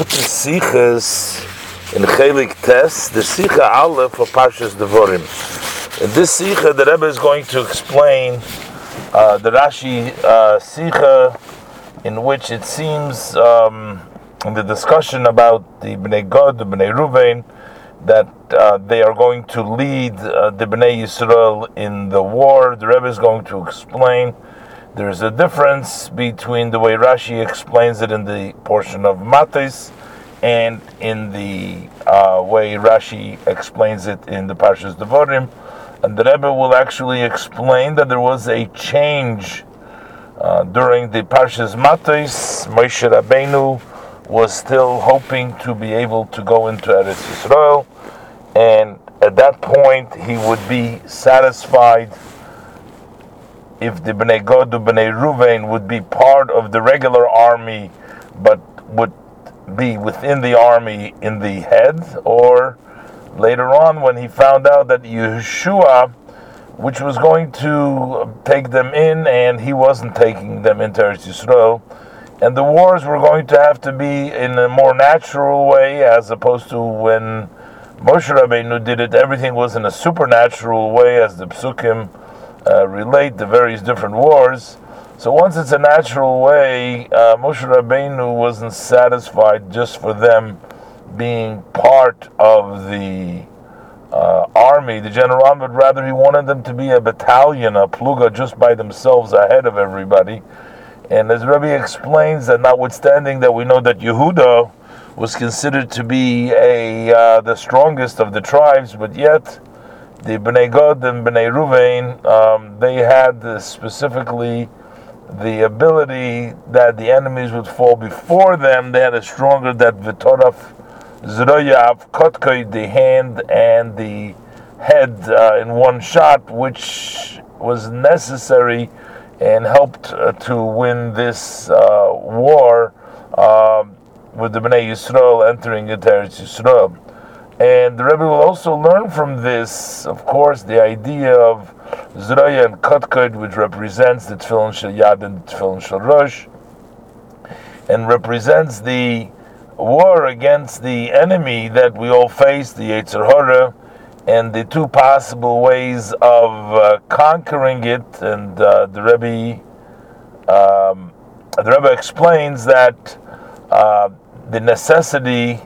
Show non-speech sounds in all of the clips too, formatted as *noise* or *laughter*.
Lakutei Sichas in Chelik Tes, the Sicha Aleph for Parshas Devorim. In this Sicha, the Rebbe is going to explain uh, the Rashi uh, Sicha, in which it seems um, in the discussion about the Bnei Gad, the Bnei Ruvain, that uh, they are going to lead uh, the Bnei Yisrael in the war. The Rebbe is going to explain there's a difference between the way Rashi explains it in the portion of Matis and in the uh, way Rashi explains it in the Parshas Devorim. And the Rebbe will actually explain that there was a change uh, during the Parshas Matis. Moshe Rabbeinu was still hoping to be able to go into Eretz Yisrael, and at that point he would be satisfied if the Bnei Gad, Bnei Ruvain would be part of the regular army, but would be within the army in the head, or later on when he found out that Yeshua, which was going to take them in, and he wasn't taking them into Eretz Yisrael, and the wars were going to have to be in a more natural way, as opposed to when Moshe Rabbeinu did it. Everything was in a supernatural way, as the Psukim uh, relate the various different wars. So once it's a natural way, uh, Moshe Rabbeinu wasn't satisfied just for them being part of the uh, army, the general but rather he wanted them to be a battalion, a pluga, just by themselves ahead of everybody. And as Rabbi explains, that notwithstanding that we know that Yehuda was considered to be a uh, the strongest of the tribes, but yet the Bnei Gad and Bnei Ruvain, um, they had specifically the ability that the enemies would fall before them. They had a stronger that Vitoraf Zroyav Kotkoi, the hand and the head uh, in one shot, which was necessary and helped uh, to win this uh, war um, with the Bnei Yisrael entering into Eretz Yisrael. And the Rebbe will also learn from this, of course, the idea of Zroya and Kotkod, which represents the Tefillin Shel Yad and Tefillin Shel Rosh, and represents the war against the enemy that we all face, the Yetzer Hora, and the two possible ways of uh, conquering it. And uh, the Rebbe, um, the Rebbe explains that uh, the necessity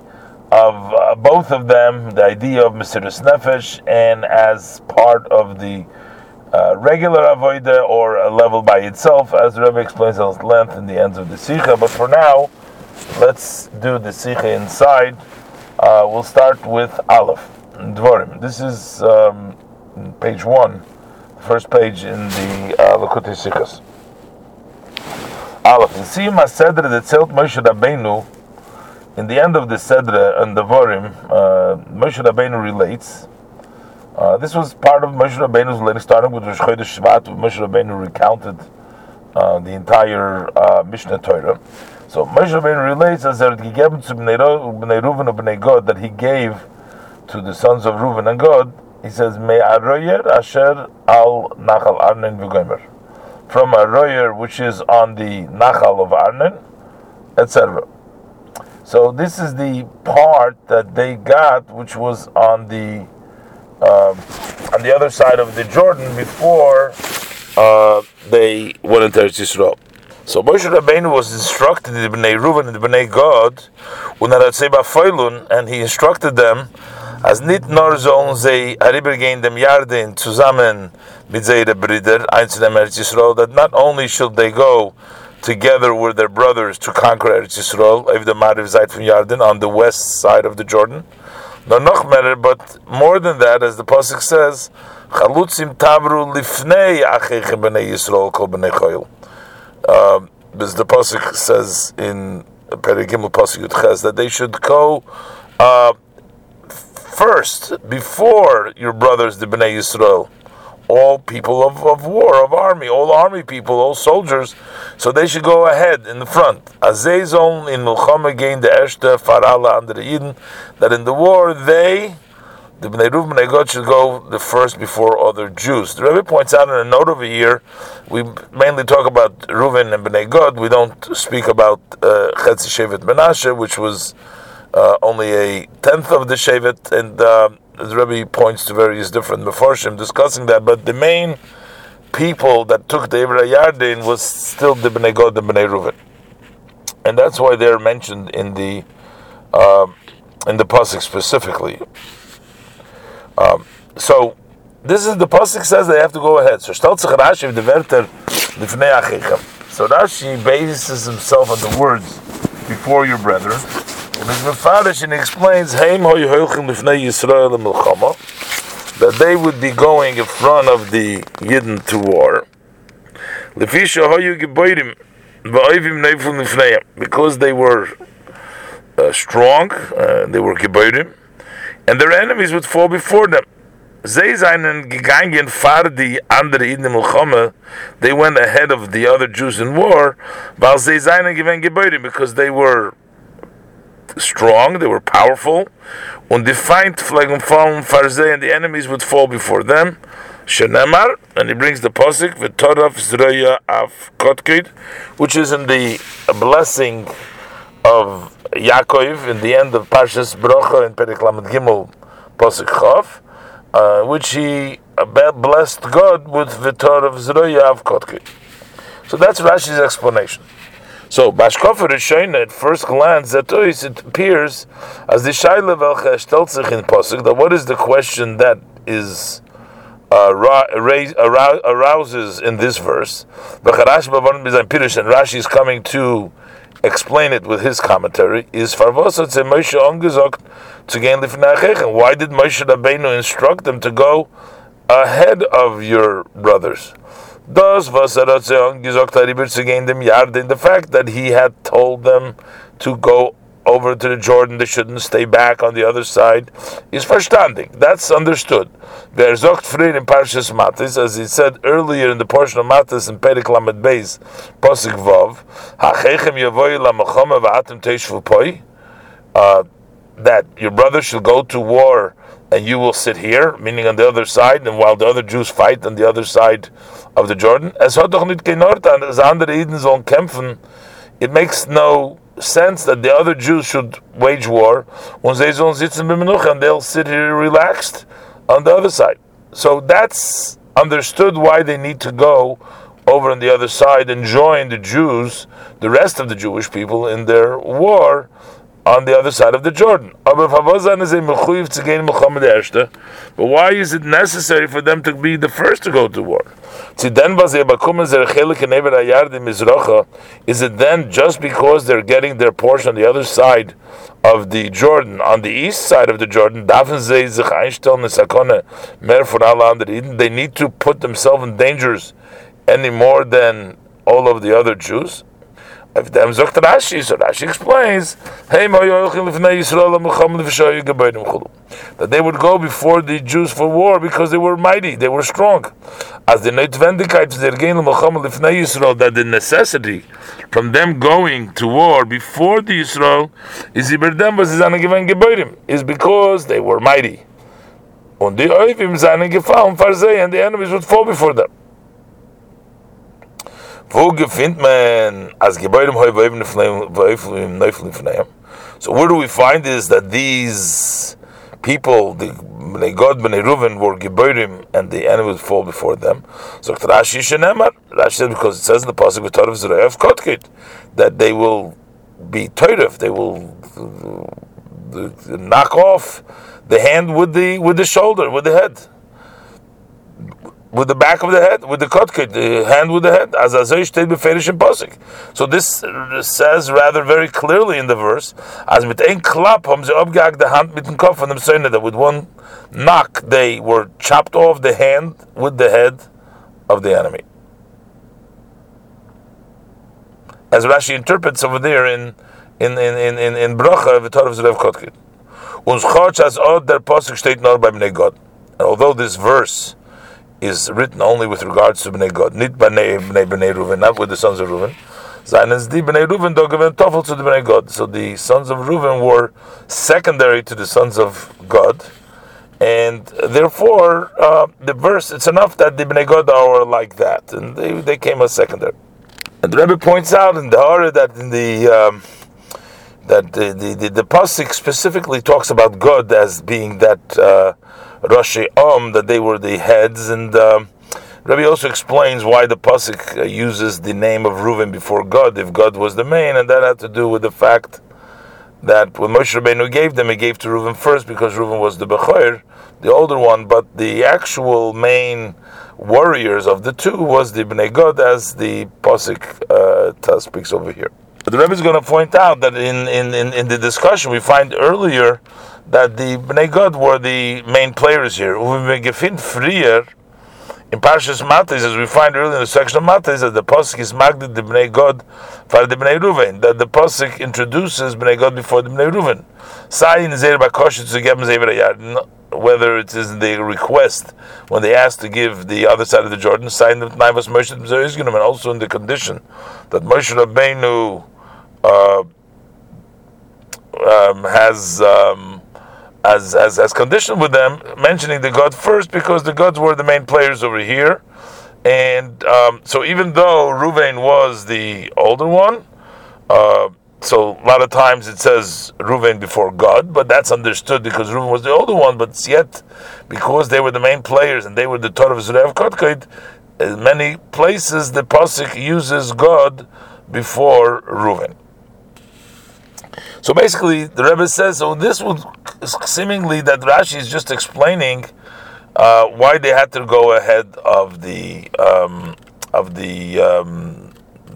of uh, both of them, the idea of Mesiris Nefesh, and as part of the uh, regular avoida or a level by itself, as Rebbe explains at length in the ends of the Sikha. But for now, let's do the Sikha inside. Uh, we'll start with Aleph, Dvorim. This is um, page one, first page in the uh, Lakutei Sikhas. Aleph. In Siyum HaSedra, the Tzelt Moshe Rabbeinu, in the end of the Sedra and the Vorim, uh, Moshe Rabbeinu relates. Uh, this was part of Moshe Rabbeinu's learning, starting with Rosh Chodesh Shvat. Moshe Rabbeinu recounted uh, the entire uh, Mishnah Torah. So Moshe Rabbeinu relates as that he gave to the sons of Reuven and God. He says, "Me aroyer asher al nachal Arnen v'gomer." From a royer which is on the nachal of Arnen, etc. So this is the part that they got, which was on the uh, on the other side of the Jordan before uh, they went into Eretz Yisrael. So Moshe Rabbeinu was instructed the Bnei Reuven and the Bnei Gad, and he instructed them as nit nor sollen sie herübergehen dem Yarden zusammen mit seinen Brüdern, einzelnen Eretz Yisrael, that not only should they go together with their brothers to conquer Eretz Yisrael, the Mariv Zayt from Yarden, on the west side of the Jordan. No noch matter, but more than that, as the pasuk says, Chalutzim tavru lifnei achechem b'nei Yisrael kol b'nei choyel. Um, as the pasuk says in Perigimel pasuk Yudches, that they should go uh, first before your brothers, the b'nei Yisrael all people of, of war, of army, all army people, all soldiers, so they should go ahead in the front. Azezon in Milchama gained the Eshte Farala under the Eden, that in the war they the Bnei Ruv Bnei Gad should go the first before other Jews. The Rebbe points out in a note over here, we mainly talk about Reuven and Bnei Gad. We don't speak about uh, Chetzi Shevet Menashe, which was uh, only a tenth of the Shevet, and uh, the Rebbe points to various different Mefarshim discussing that. But the main people that took the Ivra Yardin was still the Bnei Gad and Bnei Reuven, and that's why they're mentioned in the uh, in the pasuk specifically. Um, so this is the pasuk says they have to go ahead. So Rashi So Rashi bases himself on the words before your brethren. And his Mefarish and explains that they would be going in front of the Yidden to war. Because they were uh, strong, uh, they were Geboirim, and their enemies would fall before them. They went ahead of the other Jews in war, because they were strong, they were powerful, and defined and the enemies would fall before them. Shenemar, and he brings the posik v'torav zroya af kotkid, which is in the blessing of Yaakov in the end of Parshas Brocha in Perek Gimel Pasuk Chav, uh, which he blessed God with Vitor of Zroya Kotke. So that's Rashi's explanation. So Bashkofer is showing at first glance that it appears as the Shaila Velcha in Pasuk that what is the question that is uh, arouses in this verse. And Rashi is coming to explain it with his commentary is Farvosat Moshe ongezok to gain lifnei Why did Moshe Rabbeinu instruct them to go ahead of your brothers? Ongezok taribir to gain them yard in the fact that he had told them to go over to the Jordan, they shouldn't stay back on the other side, is verstanding. That's understood. Wer früher in Parshas Matis, as he said earlier in the portion of Matis in Perik Lamed Beis, Posik Vov, Hachechem yavoy lamachoma v'atem teishvu poi, uh, that your brother shall go to war and you will sit here, meaning on the other side, and while the other Jews fight on the other side of the Jordan. Es hat doch nicht genortan, as andere Eden sollen kämpfen, it makes no sense that the other Jews should wage war when they and they'll sit here relaxed on the other side. So that's understood why they need to go over on the other side and join the Jews, the rest of the Jewish people, in their war on the other side of the Jordan. But why is it necessary for them to be the first to go to war? Is it then just because they're getting their portion on the other side of the Jordan, on the east side of the Jordan, they need to put themselves in dangers any more than all of the other Jews? If them zogt Rashi, so Rashi explains, hey, that they would go before the Jews for war because they were mighty, they were strong. As the that the necessity from them going to war before the Yisrael is is because they were mighty. And the enemies would fall before them. Wo gefindt man? As Gebäude heu So where do we find is that these people, the Bnei God, Bnei Reuven, were Gebäudim, and the enemy would fall before them. So Rashi Shenemar, Rashi said because it says in the pasuk with Torah Zerayah Kotkit that they will be Torah, they will uh, knock off the hand with the with the shoulder, with the head with the back of the head, with the kotkit, the hand with the head, as azoy beferish in posik. So this says rather very clearly in the verse, as mit ein klap haben abgehakt the hand mit dem Kopf von dem Söhne, that with one knock they were chopped off the hand with the head of the enemy. As Rashi interprets over there in in in in in, in Bracha v'Torah Zerev Kotkit. Uns chorch as od der posik steht nur bei Bnei God. Although this verse is written only with regards to Bnei God, not Bnei Bnei Reuven, not with the sons of Reuven. Zainens di Bnei Reuven do given tofel to the Bnei God. So the sons of Reuven were secondary to the sons of God, and therefore uh, the verse it's enough that the Bnei God are like that, and they, they came a secondary. And the Rebbe points out in the Hara that in the um, that the, the, the, the pasuk specifically talks about God as being that uh, Rashi Om that they were the heads, and um, Rabbi also explains why the pasuk uh, uses the name of Reuven before God if God was the main, and that had to do with the fact that when Moshe Rabbeinu gave them, he gave to Reuven first because Reuven was the Bechoir, the older one, but the actual main warriors of the two was the Bnei God, as the Pasuk uh, speaks over here. But the Rebbe is going to point out that in, in, in, in, the discussion we find earlier that the Bnei God were the main players here. In Parshas Matis, as we find earlier in the section of Matis, that the Pasuk is Magdid the Bnei God for the Bnei Ruven, that the Pasuk introduces Bnei God before the Bnei Ruven. Whether it is the request when they asked to give the other side of the Jordan, sign the Naivas Moshe and also in the condition that Moshe Rabbeinu uh, um, has um, as, as as condition with them, mentioning the God first because the gods were the main players over here, and um, so even though Ruvain was the older one. Uh, so a lot of times it says Reuven before God, but that's understood because Reuven was the older one. But yet, because they were the main players and they were the Torah of Zerev Kotkait, in many places the pasuk uses God before Reuven. So basically, the Rebbe says, so this would seemingly that Rashi is just explaining uh, why they had to go ahead of the um, of the um,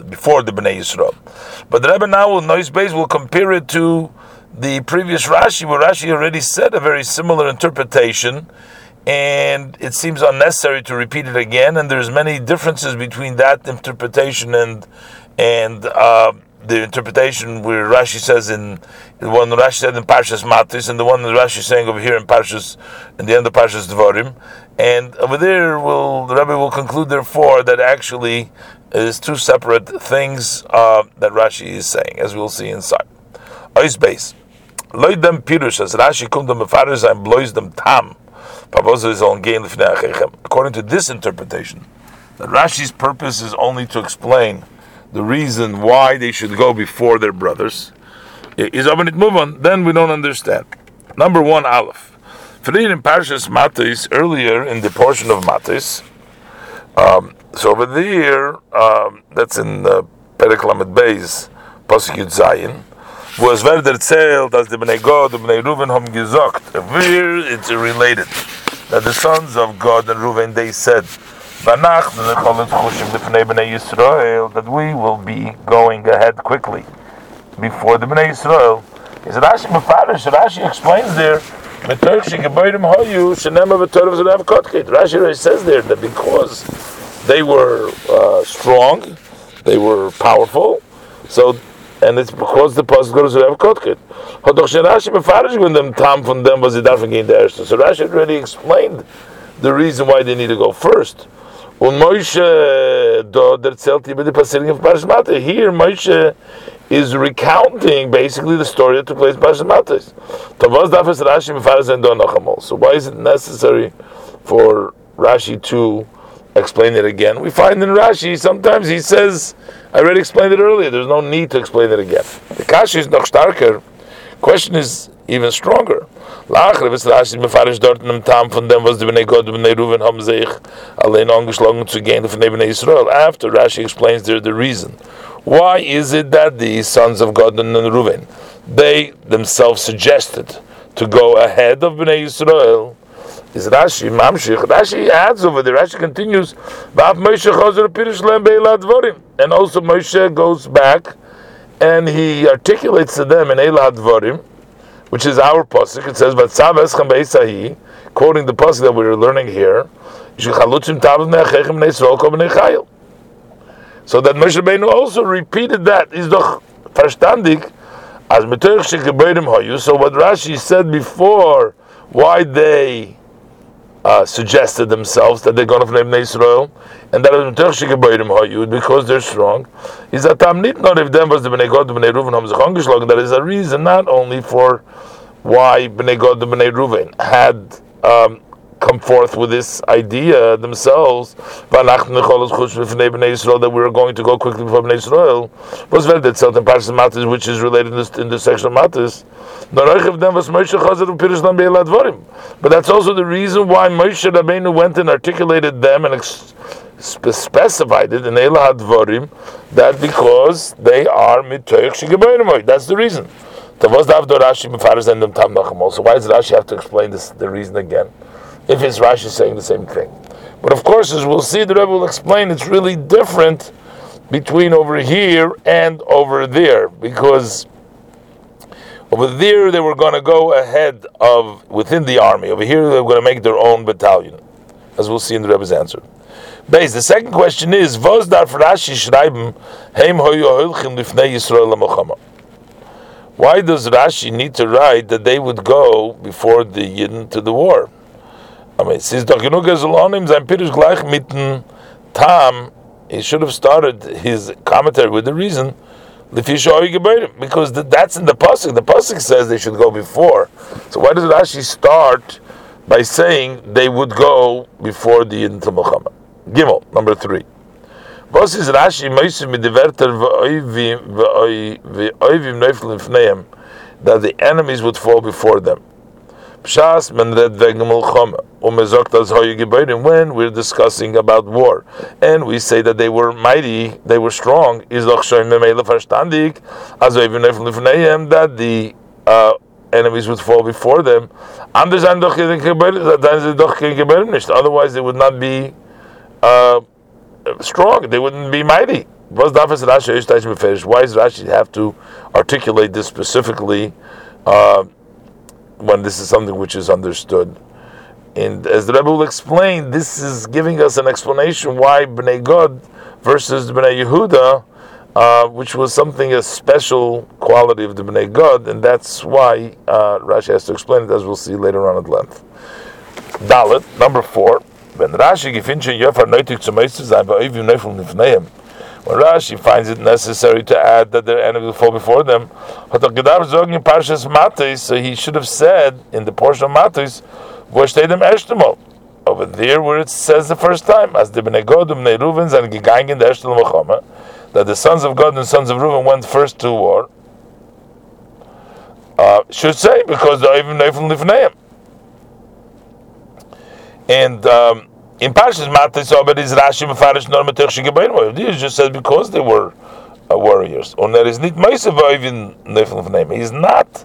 before the Bnei Yisrael. But the Rebbe now will noise base will compare it to the previous Rashi, where Rashi already said a very similar interpretation, and it seems unnecessary to repeat it again. And there's many differences between that interpretation and and uh, the interpretation where Rashi says in the one Rashi said in Parshas Matis and the one that Rashi is saying over here in Parshas in the end of Parshas Dvarim. And over there, will the Rebbe will conclude therefore that actually it is two separate things uh, that Rashi is saying, as we'll see inside. Ois base. Loid dem pirush, as Rashi kum dem mefaris and blois dem tam. According to this interpretation, that Rashi's purpose is only to explain the reason why they should go before their brothers. Is it move on, then we don't understand. Number one, Aleph. Frir in Parshas Matis, earlier in the portion of Matis, um, so over there, um, that's in uh, Perek Lamed Beis, Pasuk wo es wird erzählt, dass die Bnei God und Bnei Ruven haben gesagt, where it's related, that the sons of God and Ruven, they said, that we will be going ahead quickly before the Bnei Yisrael. Is Rashi Mefarish, Rashi explains there, Rashi says there that because they were uh, strong, they were powerful. So, and it's because the pasuk goes to have kotkit. Hodoch Rashi befarish when them tam from them was it darfen gain the So Rashi already explained the reason why they need to go first. Und Moshe dort erzählt über die Passierung of Parshas Here Moshe is recounting basically the story that took place in Parshas Matis. Tavaz dafes Rashi mefaris and donachamol. So why is it necessary for Rashi to explain it again. We find in Rashi sometimes he says, I already explained it earlier. There's no need to explain it again. The kashi is noch starker. Question is even stronger. Lacher was Rashi mefarish dort in dem Tam von dem was die Bnei God Bnei Ruven haben sich allein angeschlagen zu gehen von Bnei Israel. After Rashi explains there the reason. Why is it that the sons of God and Ruven they themselves suggested to go ahead of Bnei Israel? is Rashi Mamshich. Rashi adds over there. Rashi continues. And also Moshe goes back and he articulates to them in Elad Dvorim, which is our pasuk. It says, quoting the pasuk that we are learning here. So that Moshe Rabbeinu also repeated that. Is doch verstandig as So what Rashi said before, why they uh, suggested themselves that they're going to name Israel, and that is because they're strong. Is that not if them was the Bnei God Bnei angeschlagen. That is a reason not only for why Bnei God Bnei Ruven had um, come forth with this idea themselves that we are going to go quickly before Bnei Israel was very certain parts of Matis which is related in this, in this section of Matis. But that's also the reason why Moshe Rabbeinu went and articulated them and ex- specified it in Eila Hadvarim that because they are mitoich that's the reason. So why does Rashi have to explain this the reason again if it's Rashi saying the same thing. But of course, as we'll see, the Rebbe will explain it's really different between over here and over there because over there they were going to go ahead of within the army. Over here they were going to make their own battalion, as we'll see in the Rebbe's answer. Base. The second question is: Why does Rashi need to write that they would go before the Yidden to the war? Aber es ist doch genug, er soll annehmen sein Pirush gleich mit Tam. He should have started his commentary with the reason because that's in the pasuk. The pasuk says they should go before. So why does actually start by saying they would go before the Yidden Muhammad? Gimel number three. Was is Rashi Moshe mit that the enemies would fall before them. Pshas red das when we're discussing about war. And we say that they were mighty, they were strong. Is doch schon memele verstandig, also even that the uh, enemies would fall before them. Doch kein doch kein nicht. Otherwise they would not be uh, strong, they wouldn't be mighty. Why does Rashi have to articulate this specifically? Uh, when this is something which is understood. And as the Rebbe will explain, this is giving us an explanation why Bnei God versus Bnei Yehuda, uh, which was something a special quality of the Bnei God, and that's why uh, Rashi has to explain it, as we'll see later on at length. Dalit, number four. When Rashi gefinchen Yofar nötig zu Meister sein, bei Oivim Neufel Nifneim, when Rashi finds it necessary to add that their enemy will fall before them, so he should have said in the portion of Matis, over there where it says the first time, as the Bnei Godum Reuven and gegangen der Eshtel that the sons of God and sons of Reuven went first to war, uh, should say because they're even Neifel Lifneim. And um, in Parshas Matis, but is Rashi mefarish nor metech shegebein This just says because they were uh, warriors. And there is not meisav even nefel name. He's not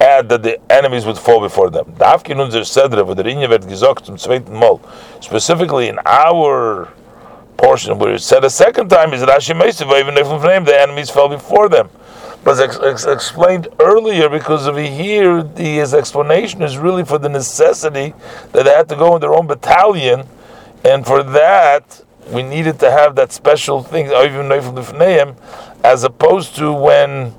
add that the enemies would fall before them. Davkin unser Sedre, wo der Inje wird zum zweiten Mal, specifically in our portion where it said a second time is Rashi meisav even nefel name. The enemies fell before them. But ex- ex- explained earlier because over here, the, his explanation is really for the necessity that they had to go in their own battalion and for that, we needed to have that special thing, as opposed to when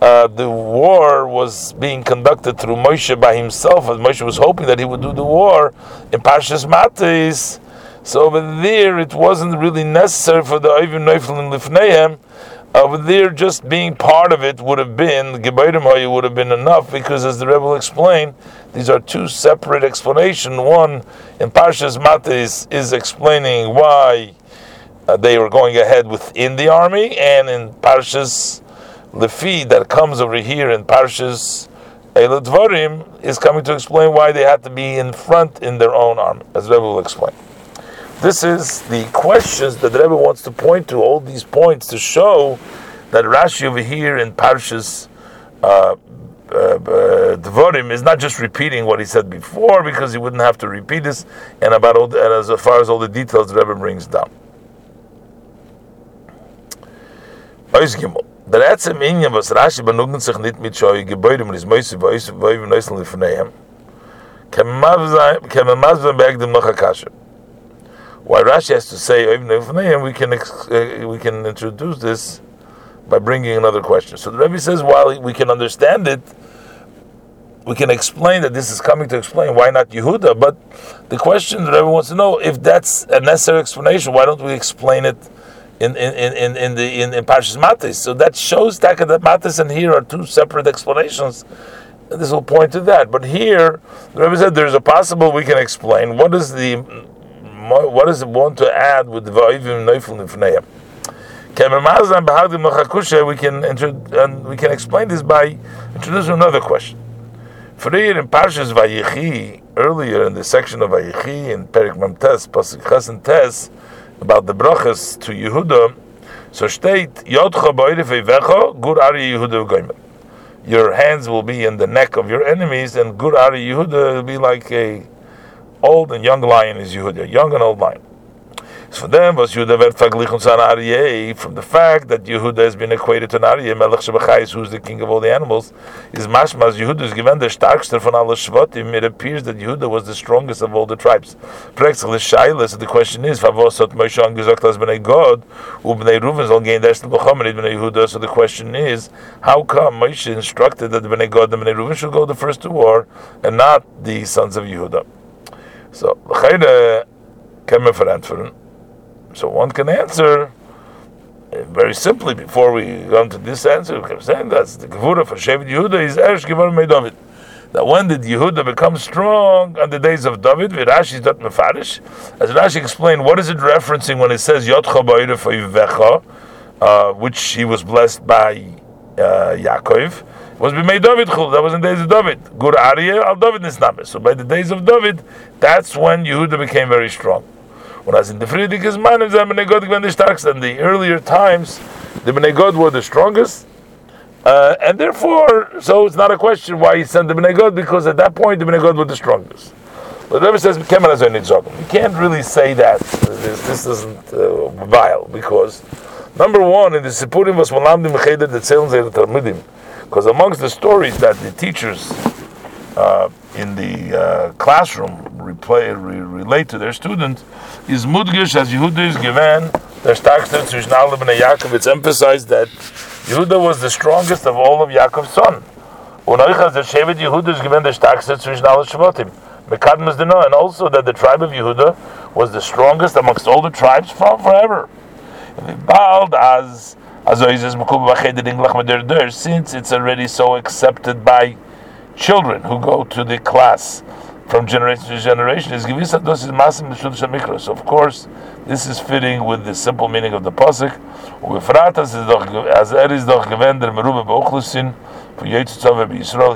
uh, the war was being conducted through Moshe by himself, as Moshe was hoping that he would do the war in Parshas Matis. So over there, it wasn't really necessary for the Oivim Neufel and Lifneim over there, just being part of it would have been Gebairim would have been enough because, as the Rebbe will explain, these are two separate explanations. One in Parshas Matis is explaining why uh, they were going ahead within the army, and in Parshas Lefi that comes over here in Parshas Eladvarim is coming to explain why they had to be in front in their own army, as the Rebbe will explain. This is the questions that the Rebbe wants to point to, all these points to show that Rashi over here in Parshas uh, uh, uh, Devorim is not just repeating what he said before because he wouldn't have to repeat this, and about all the, and as far as all the details the Rebbe brings down. Why Rashi has to say and we can uh, we can introduce this by bringing another question. So the Rebbe says, while we can understand it, we can explain that this is coming to explain why not Yehuda. But the question that everyone wants to know if that's a necessary explanation, why don't we explain it in in, in, in the in, in Parshas Matis? So that shows that Matis and here are two separate explanations this will point to that. But here, the Rebbe said there's a possible we can explain what is the what does it want to add with the va'ivim neifel nifneim. We can and we can explain this by introducing another question. Freer in Parshas Vayichi, earlier in the section of Vayichi in Perik Mamtes, Pasuk Ches and Tes, about the brachas to Yehuda, so state Yodcha Boire Veivecha, Gur Ari Yehuda Goimer your hands will be in the neck of your enemies, and Gur Ari Yehuda will be like a old and young lion is Yehuda, young and old lion. So for them was Yehuda verglichen zu Aryeh from the fact that Yehuda has been equated to an Aryeh, Melech Shebachais, who's the king of all the animals, is mashmas Yehuda is given the starkster von alle Shvatim. It appears that Yehuda was the strongest of all the tribes. Prexel is Shailas, the question is, Favos hat Moshe angesagt as bnei God, u bnei Reuven soll gehen der Stel B'chomer, bnei Yehuda. So the question is, how come Moshe instructed that the bnei God and bnei Reuven should go the first to war, and not the sons of Yehuda? So, L'chayre, kann man verantworten. So one can answer uh, very simply before we come to this answer. We can say that's the Gevura for Shevet Yehuda is Eresh Gevura David. That when did Yehuda become strong on the days of David? Rashi is not mefarish. As Rashi explained, what is it referencing when it says Yotcha Ba'ira uh, which he was blessed by uh, Yaakov? Was be made David chul. That was in the days of David. Gur Aryeh al David nisnames. So by the days of David, that's when Yehuda became very strong. Whereas in the Friedrich's man, the God the starkest. In the earlier times, the Bnei God were the strongest. Uh, and therefore, so it's not a question why he sent the Bnei God, because at that point the Bnei God were the strongest. But Rebbe says, You can't really say that. This, this isn't uh, vile, because number one, in the Sipurim was Malamdim Cheder the Tzeln Talmudim, because amongst the stories that the teachers uh, in the uh, classroom replay, re- relate to their students is Mudgish as Yehuda is given their starkster zwischen alle bnei Yaakov. It's emphasized that Yehuda was the strongest of all of Yaakov's son. Und euch als der Shevet Yehuda is given Shvatim. Mekadmas and also that the tribe of Yehuda was the strongest amongst all the tribes from forever. Bald as since it's already so accepted by children who go to the class from generation to generation is. Of course, this is fitting with the simple meaning of the pasuk. As er.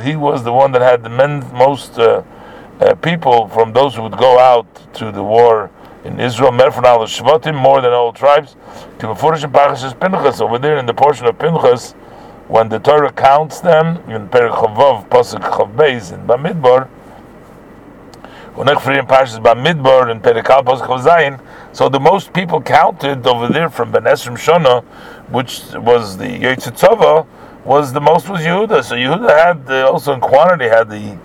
He was the one that had the most uh, uh, people from those who would go out to the war in Israel. Merfanal Shvatim more than all tribes. Over there in the portion of Pinchas, when the Torah counts them in Perek Chavav Pasuk Chav Beis in Bamidbar Bamidbar and Zayin. So the most people counted over there from Ben Esrim Shona, which was the Yitzhak was the most was Yehuda. So Yehuda had the, also in quantity had the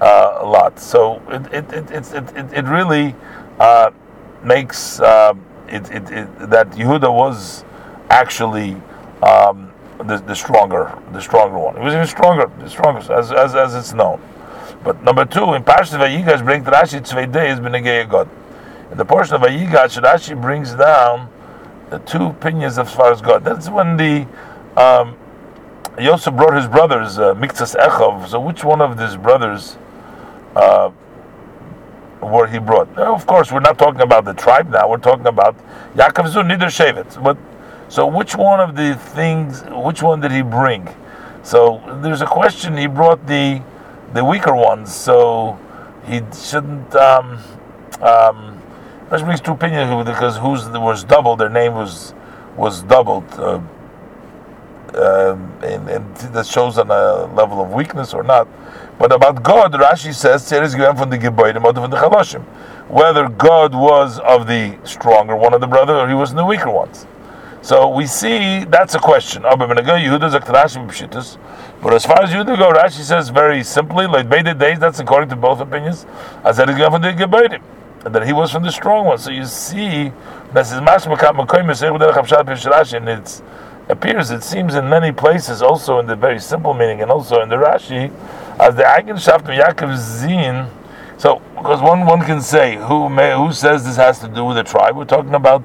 uh, lot. So it it it it, it, it really uh, makes uh, it, it, it, that Yehuda was actually um, the, the stronger the stronger one. It was even stronger, the strongest as as, as it's known. But number two, in Parshas Vayigash brings Rashi Tzvei Days B'negei God. In the portion of Vayigash, Rashi brings down the two opinions of as far as God. That's when the um, Yosef brought his brothers uh, Miktas Echov. So which one of these brothers uh, were he brought? Now, of course, we're not talking about the tribe now. We're talking about Yaakov Zun Nider Shevet. But so which one of the things? Which one did he bring? So there's a question. He brought the the weaker ones. So he shouldn't. Um, um, that brings two opinions because who's was doubled. Their name was was doubled. Uh, Um, and, and, that shows on a level of weakness or not. But about God, Rashi says, from the the Whether God was of the stronger one of the brother or he was in the weaker ones. So we see that's a question. But as far as Yehuda go, Rashi says very simply, like Beit days, that's according to both opinions, as that from the Gebaitim, and that he was from the strong one. So you see, and it appears, it seems in many places, also in the very simple meaning, and also in the Rashi, as the Eigenschaft of Yaakov Zin. So, because one one can say, who may, who says this has to do with the tribe? We're talking about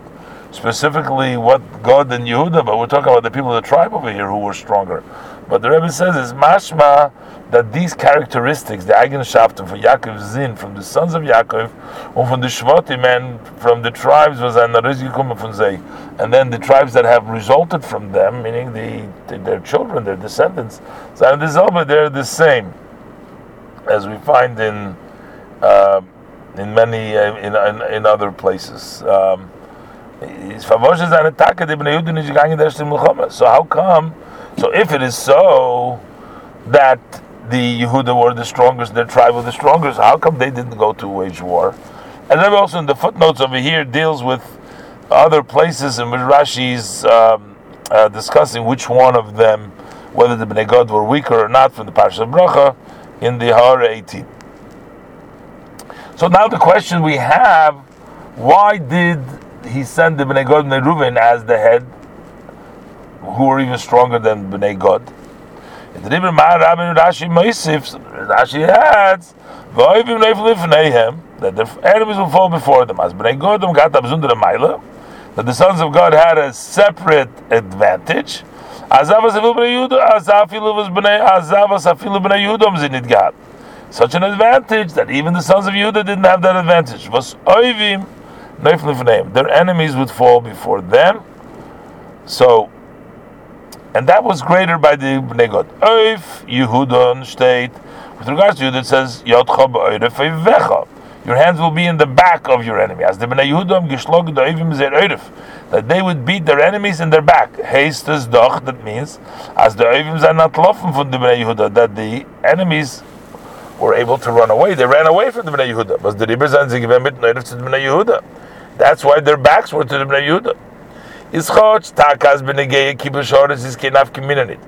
specifically what God and Yehuda, but we're talking about the people of the tribe over here who were stronger. But the Rebbe says is mashma that these characteristics, the Eigenschaften von Yaakov Zin, from the sons of Yaakov, and from the Shvatim, and from the tribes was an and then the tribes that have resulted from them, meaning the their children, their descendants, so they're the same, as we find in uh, in many uh, in, in, in other places. Um, so how come? So if it is so that the Yehuda were the strongest, their tribe were the strongest, how come they didn't go to wage war? And then also in the footnotes over here deals with other places in which Rashi is um, uh, discussing which one of them, whether the Bnei God were weaker or not, from the Parsha of Bracha in the Har 18. So now the question we have: Why did he send the Bnei God and Reuven as the head? Who are even stronger than Bnei God. In the Rebbe Mar Rabbi Rashi Moisif, Rashi adds, V'oivim neifel lifneihem, that the enemies will fall before them. As Bnei Godom um, got abzundere meile, that the sons of God had a separate advantage. Um, God. Such an advantage that even the sons of Judah didn't have that advantage. Was oivim neifel lifneihem. Their enemies would fall before them. So, and that was greater by the Bnei God. Oif Yehudon state with regards to Yehud, it says Yotcha Your hands will be in the back of your enemy. As the Bnei Yehudom Gishlog Doivim Zer that they would beat their enemies in their back. Hastes doch, that means, as the Oivim are not from the Bnei Yehuda, that the enemies were able to run away. They ran away from the Bnei Yehuda. But the Ribber sie gewähnt mit Neurif zu Bnei Yehuda. That's why their backs were to the Bnei Yehuda.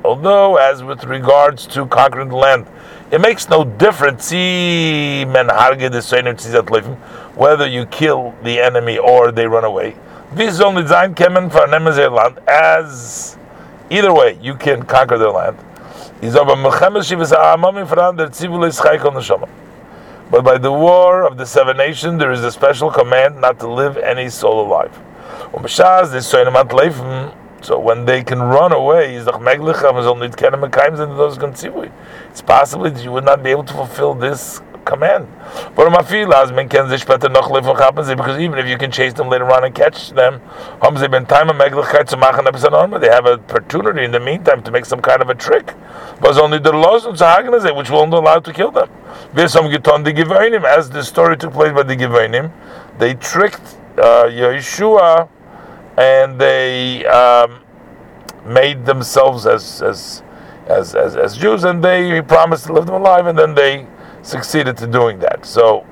Although, as with regards to conquering the land, it makes no difference whether you kill the enemy or they run away. This is only zain kemen for land. As either way, you can conquer their land. But by the war of the seven nations, there is a special command not to live any soul alive. So when they can run away, it's possible that you would not be able to fulfill this command. But because even if you can chase them later on and catch them, they have an opportunity in the meantime to make some kind of a trick. But only the laws which won't allow to kill them. As the story took place by the Givonim, they tricked uh, Yeshua and they um, made themselves as, as as, as as Jews, and they promised to live them alive, and then they succeeded to doing that. So,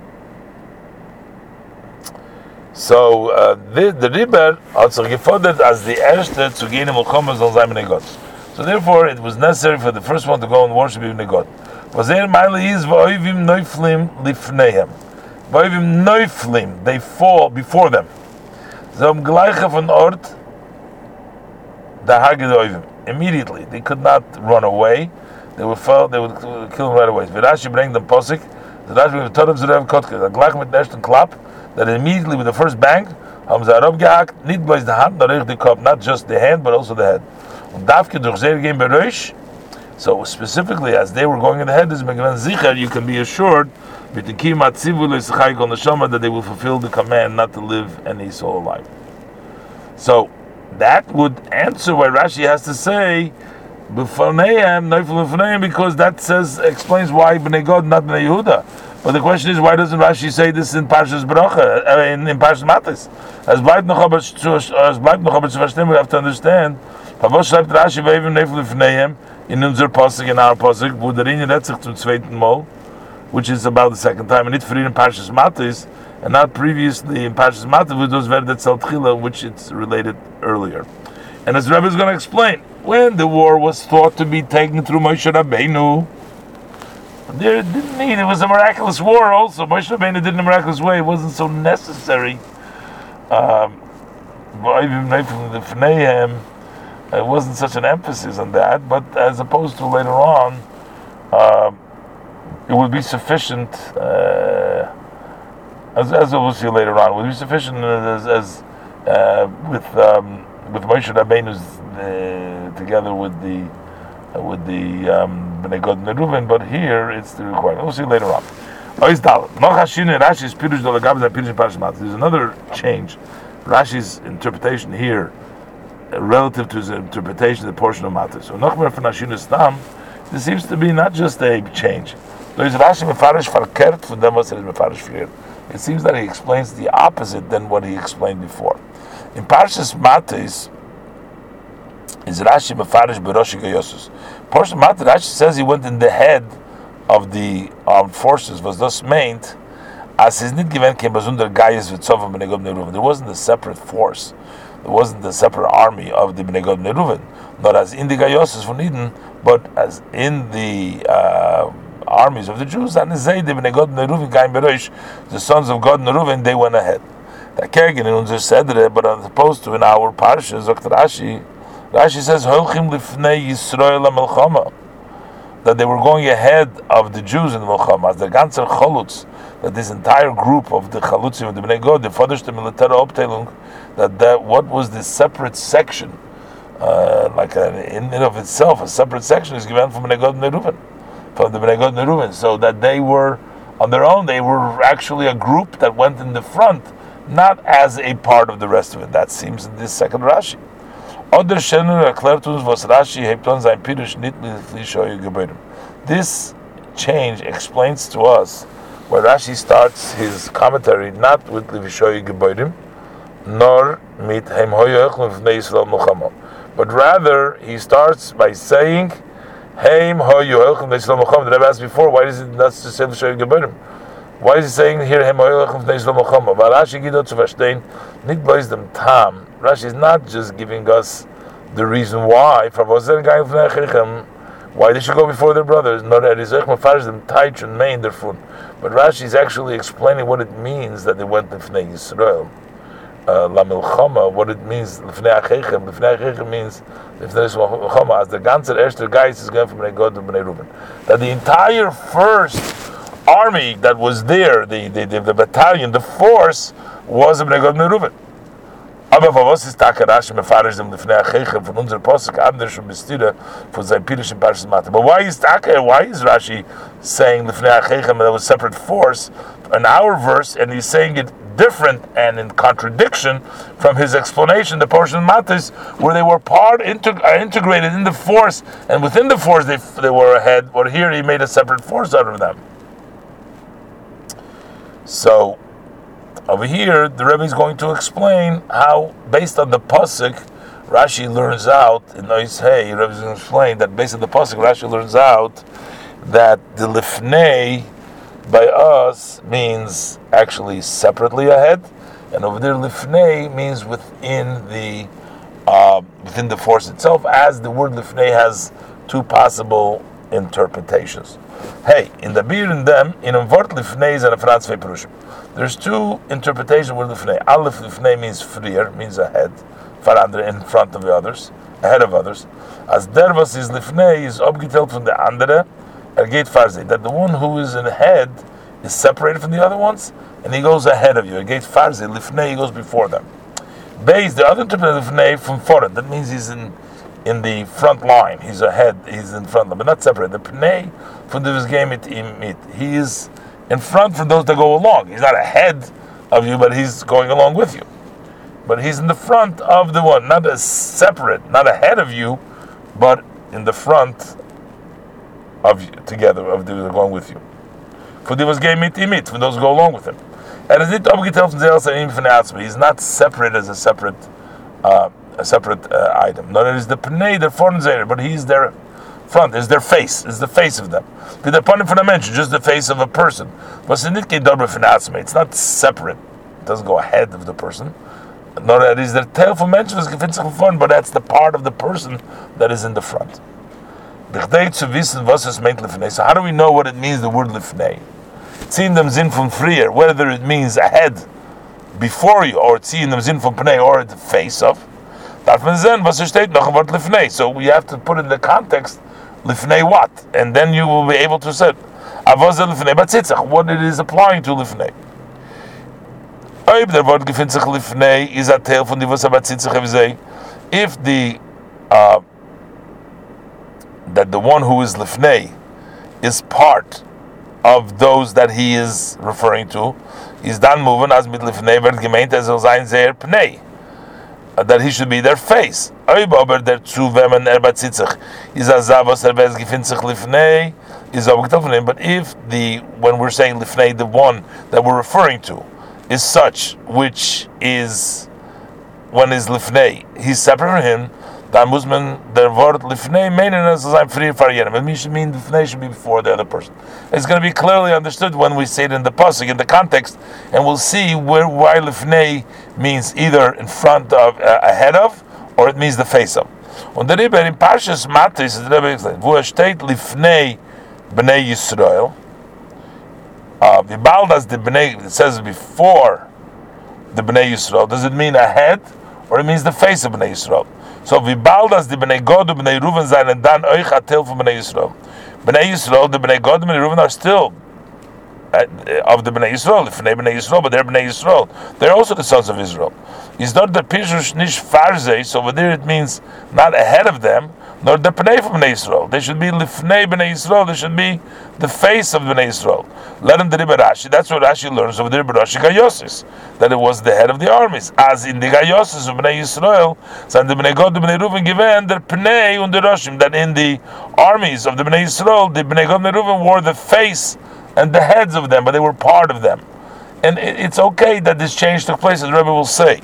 so uh, the the Riber also gefordert as the erste zu gehen Milchama soll sein Gott. So therefore, it was necessary for the first one to go and worship even God. Was er meile is v'oivim neuflim lifneihem. V'oivim neuflim, they fall before them. Zum gleiche von Ort, the Hagedoivim. Immediately, they could not run away. They would fall. They would kill them right away. V'Rashi bring them posik. The Rashi bring Todav Zerev Kotke. The gleich mit ersten Klapp. That immediately with the first bang, haben sie herab gehakt. Nicht bloß die Hand, nur the Kopf. Not just the hand, but also the head. Und Davke durch sehr gehen bereich. So specifically, as they were going in the head, is Zicher, you can be assured that they will fulfill the command not to live any soul life. So that would answer why Rashi has to say because that says explains why Bnei God not Bnei Yehuda. But the question is, why doesn't Rashi say this in Parshas Bracha, uh, in, in Parshas Matis? As bleibt noch aber as bleibt we have to understand. Pavos schreibt Rashi bei in Pasuk, in our Pasuk, zum zweiten Mal which is about the second time, and it's for in Parshas Matis, and not previously in Parshas Matis, which was Verdet which it's related earlier. And as Rebbe is going to explain, when the war was thought to be taken through Moshe Rabbeinu, there didn't need it was a miraculous war. Also, Moshe Rabbeinu did it in a miraculous way. It wasn't so necessary. Um, it wasn't such an emphasis on that, but as opposed to later on. Um, it would be sufficient, uh, as, as we'll see later on, would be sufficient as, as uh, with um, with Moshe Rabbeinu's uh, together with the uh, with the um, Bnei Gad and Reuven, but here it's the requirement. We'll see later on. There's another change. Rashi's interpretation here, uh, relative to his interpretation of the portion of Matas. So this seems to be not just a change. There's Rashi mefarish verkehrt from them was mefarish früher. It seems that he explains the opposite than what he explained before. In Parshas Matas, is Rashi mefarish beroshi gayosus. Portion Matas, Rashi says he went in the head of the armed forces was thus meant as his nit given came under Gaius Vitzovam Benegod Neruven. There wasn't a separate force. There wasn't a separate army of the Benegod Neruven. Not as in the Gaius von Eden, but as in the uh, armies of the Jews. And the Benegod Neruven Gaim Berosh, the sons of Gad Neruven, they went ahead. That Kergin in unser Sedre, but as opposed to in our Parsha, Dr. Rashi, Rashi says, Holchim lifnei Yisrael ha that they were going ahead of the Jews in the Milchama, as the ganzer Chalutz, that this entire group of the Chalutzim, of the Bnei Gad, the Fathers the Military Optelung, that that what was this separate section, uh, like a, in and of itself, a separate section is given from Bnei Gad and from the Bnei and so that they were on their own, they were actually a group that went in the front, not as a part of the rest of it. That seems in this second Rashi. This change explains to us where Rashi starts his commentary not with Livishoyi Geboidim, nor mit Heim Hoyoch Yisrael Muhammad, but rather he starts by saying Heim Hoyoch Yisrael Muhammad. The Rebbe asked before, why is it not to say Livishoyi Geboidim? Why is he saying here Heim Hoyoch Yisrael Muhammad? Weil Rashi geht zu verstehen, dem Tam, Rashi is not just giving us the reason why. Why they should go before their brothers? Not that is them taich and main their food. But Rashi is actually explaining what it means that they went to Fnei Yisrael. Uh, La Milchama, what it means, Lefnei Achechem. Lefnei Achechem means Lefnei Milchama, as the ganzer Erster Geist is going from Bnei Gad to Bnei Reuben. That the entire first army that was there, the, the, the, the battalion, the force, was Bnei Gad Bnei Reuben. Aber für was ist Taka Rashi mefarish dem lifnei achechem von unser Posuk anders schon bestira von sein Pirish in Parshas Mata. But why is Taka, why is Rashi saying lifnei achechem that was separate force in our verse and he's saying it different and in contradiction from his explanation, the portion Matis, where they were part integ- uh, integrated in the force, and within the force they, they were ahead, but here he made a separate force out of them. So, over here, the Rebbe is going to explain how, based on the pasuk, Rashi learns out in Nois Hey. Rebbe is going to explain that based on the pasuk, Rashi learns out that the lifnei by us means actually separately ahead, and over there lifnei means within the uh, within the force itself. As the word lifnei has two possible interpretations. Hey, in the in them, in word lifnei is and a franz perushim. There's two interpretations of lifnei. Aleph lifnei means freer, means ahead, farandre in front of the others, ahead of others. As dervas is lifnei is obgetelt from the andere, er geht farze. That the one who is in the head is separated from the other ones, and he goes ahead of you. Er geht farze, lifnei, he goes before them. Beis, the other interpretation from foreign. That means he's in in the front line. He's ahead. He's in front, of, but not separate. The pnei from the game it He is in front for those that go along. He's not ahead of you, but he's going along with you. But he's in the front of the one, not as separate, not ahead of you, but in the front of together of the going with you. For the was game mit for those who go along with him. And he's not separate as a separate uh, a separate uh, item. Not is the pnei, the foreign but he's their front, is their face, is the face of them. The upon for the mention, just the face of a person. It's not separate. It doesn't go ahead of the person. Nor that is the tail for mention but that's the part of the person that is in the front. So how do we know what it means, the word lifnei? Ziehen them zin from freer, whether it means ahead, before you, or ziehen them zin from pnei, or the face of. So we have to put in the context lifnei what, and then you will be able to say what it is applying to lifnei. Von was if the that the one who is lifnei is part of those that he is referring to is dann moving as mit lifnei wird gemeint soll sein sehr pnei that he should be their face. Aber der zu wenn man er bezieht is a zavos er weiß gefindt sich lifnei is getroffen but if the when we're saying lifnei the one that we're referring to is such which is when is lifnei he's separate from him dann muss man der wort lifnei meinen as sein free for yerim. It means mean lifnei should be before the other person. It's going to be clearly understood when we say it in the pasuk in the context and we'll see where why lifnei means either in front of uh, ahead of or it means the face of. Und der Rebbe in Parshas Matris der Rebbe gesagt wo steht lifnei bnei Yisrael. Uh, Vibaldas the Bnei, it says before the Bnei Yisrael, does it mean ahead or it means the face of Bnei Yisrael? So Vibaldas the Bnei Gad, Bnei Reuven sein and dan euch atel from Bnei Yisrael. Bnei Yisrael, the Bnei Gad, Bnei Reuven are still uh, of the Bnei Yisrael, if they Bnei Yisrael, but they're Bnei Yisrael. They're also the sons of Israel. Is not the Pishush Nish Farze, so over there it means not ahead of them, nor the Pnei from Bnei Yisrael. They should be Lifnei Bnei Yisrael, they should be the face of Bnei Yisrael. Let him deliver Rashi, that's what Rashi learns over there, Rashi Gayosis, that it was the head of the armies. As in the Gayosis of Bnei Yisrael, so the Bnei Gad, the Bnei Reuven given the Pnei and the Roshim, that in the armies of the Bnei Yisrael, the Bnei Gad, the Reuven wore the face and the heads of them, but they were part of them. And it's okay that this change took place, as Rebbe will say.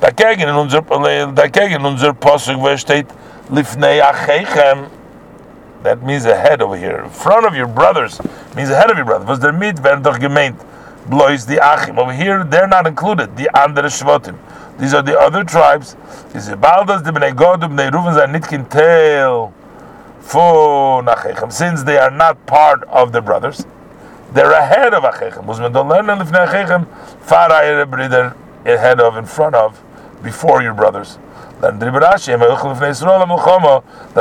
Dagegen in unser, dagegen in unser Posuk, where steht, lifnei achechem. That means ahead over here. In front of your brothers means ahead of your brothers. Was der mit werden gemeint. Blois the achim. Over here they're not included. The andere shvotim. These are the other tribes. Is the baldas the bnei Gad bnei Ruven zijn niet kintel von achechem. Since they are not part of the brothers, they're ahead of achechem. Muss man doch lernen lifnei achechem. Far ahead of, in front of, before your brothers that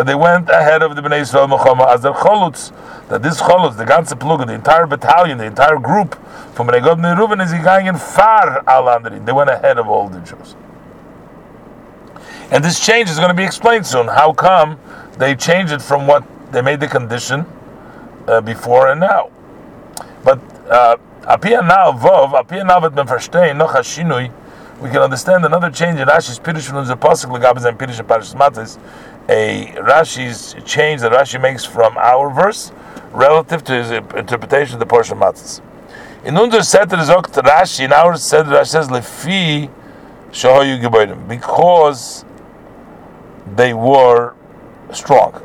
they went ahead of the Bnei Israel Muhammad as their cholutz, that this cholutz, the ganze Plug, the entire battalion, the entire group from Bnei Gad Bnei is going in far alandri. They went ahead of all the Jews. And this change is going to be explained soon. How come they changed it from what they made the condition uh, before and now? But uh, we can understand another change in Rashi's Pirush from the Pasuk Legabes and Pirush Parashas a Rashi's change that Rashi makes from our verse relative to his interpretation of the portion of. In unser Setter sagt Rashi, in our Setter Rashi says, Lefi Shahoyu Geboidim, because they were strong.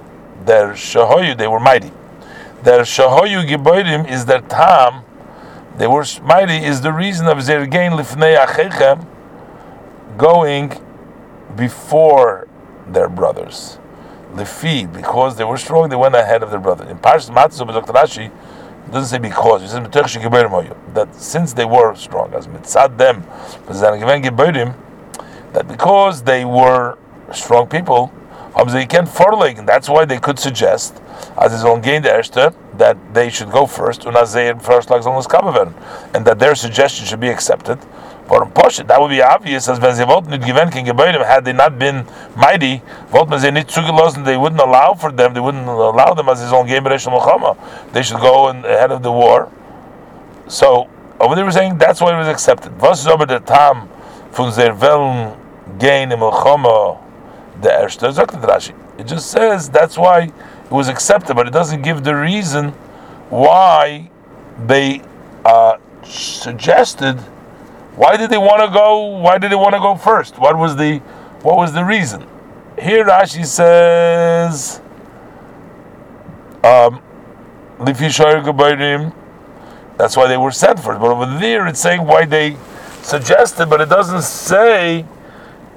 Their Shahoyu, they were mighty. Their Shahoyu Geboidim is their tam, they were mighty, is the reason of their gain Lifnei Achechem, going before their brothers. Lefi, because they were strong, they went ahead of their brothers. In Parshas Matzah, Dr. Rashi doesn't say because, he says that since they were strong, as mitzad them, that because they were strong people, um, they can't forleg, that's why they could suggest, as is on gain the that they should go first, and and that their suggestion should be accepted. Warum Poshet? That would be obvious, as wenn sie wollten nicht gewinnen kein Gebäude, had they not been mighty, wollten man sie nicht zugelassen, they wouldn't allow for them, they wouldn't allow them as his own game Resh Muhammad. They should go in, ahead of the war. So, over there we're saying that's why it was accepted. Was ist aber der Tam von sehr wellen gehen im Muhammad der erste? Sagt Rashi. It just says that's why it was accepted, but it doesn't give the reason why they uh, suggested why did they want to go? Why did they want to go first? What was the what was the reason? Here Rashi says, um, that's why they were sent first. But over there it's saying why they suggested, but it doesn't say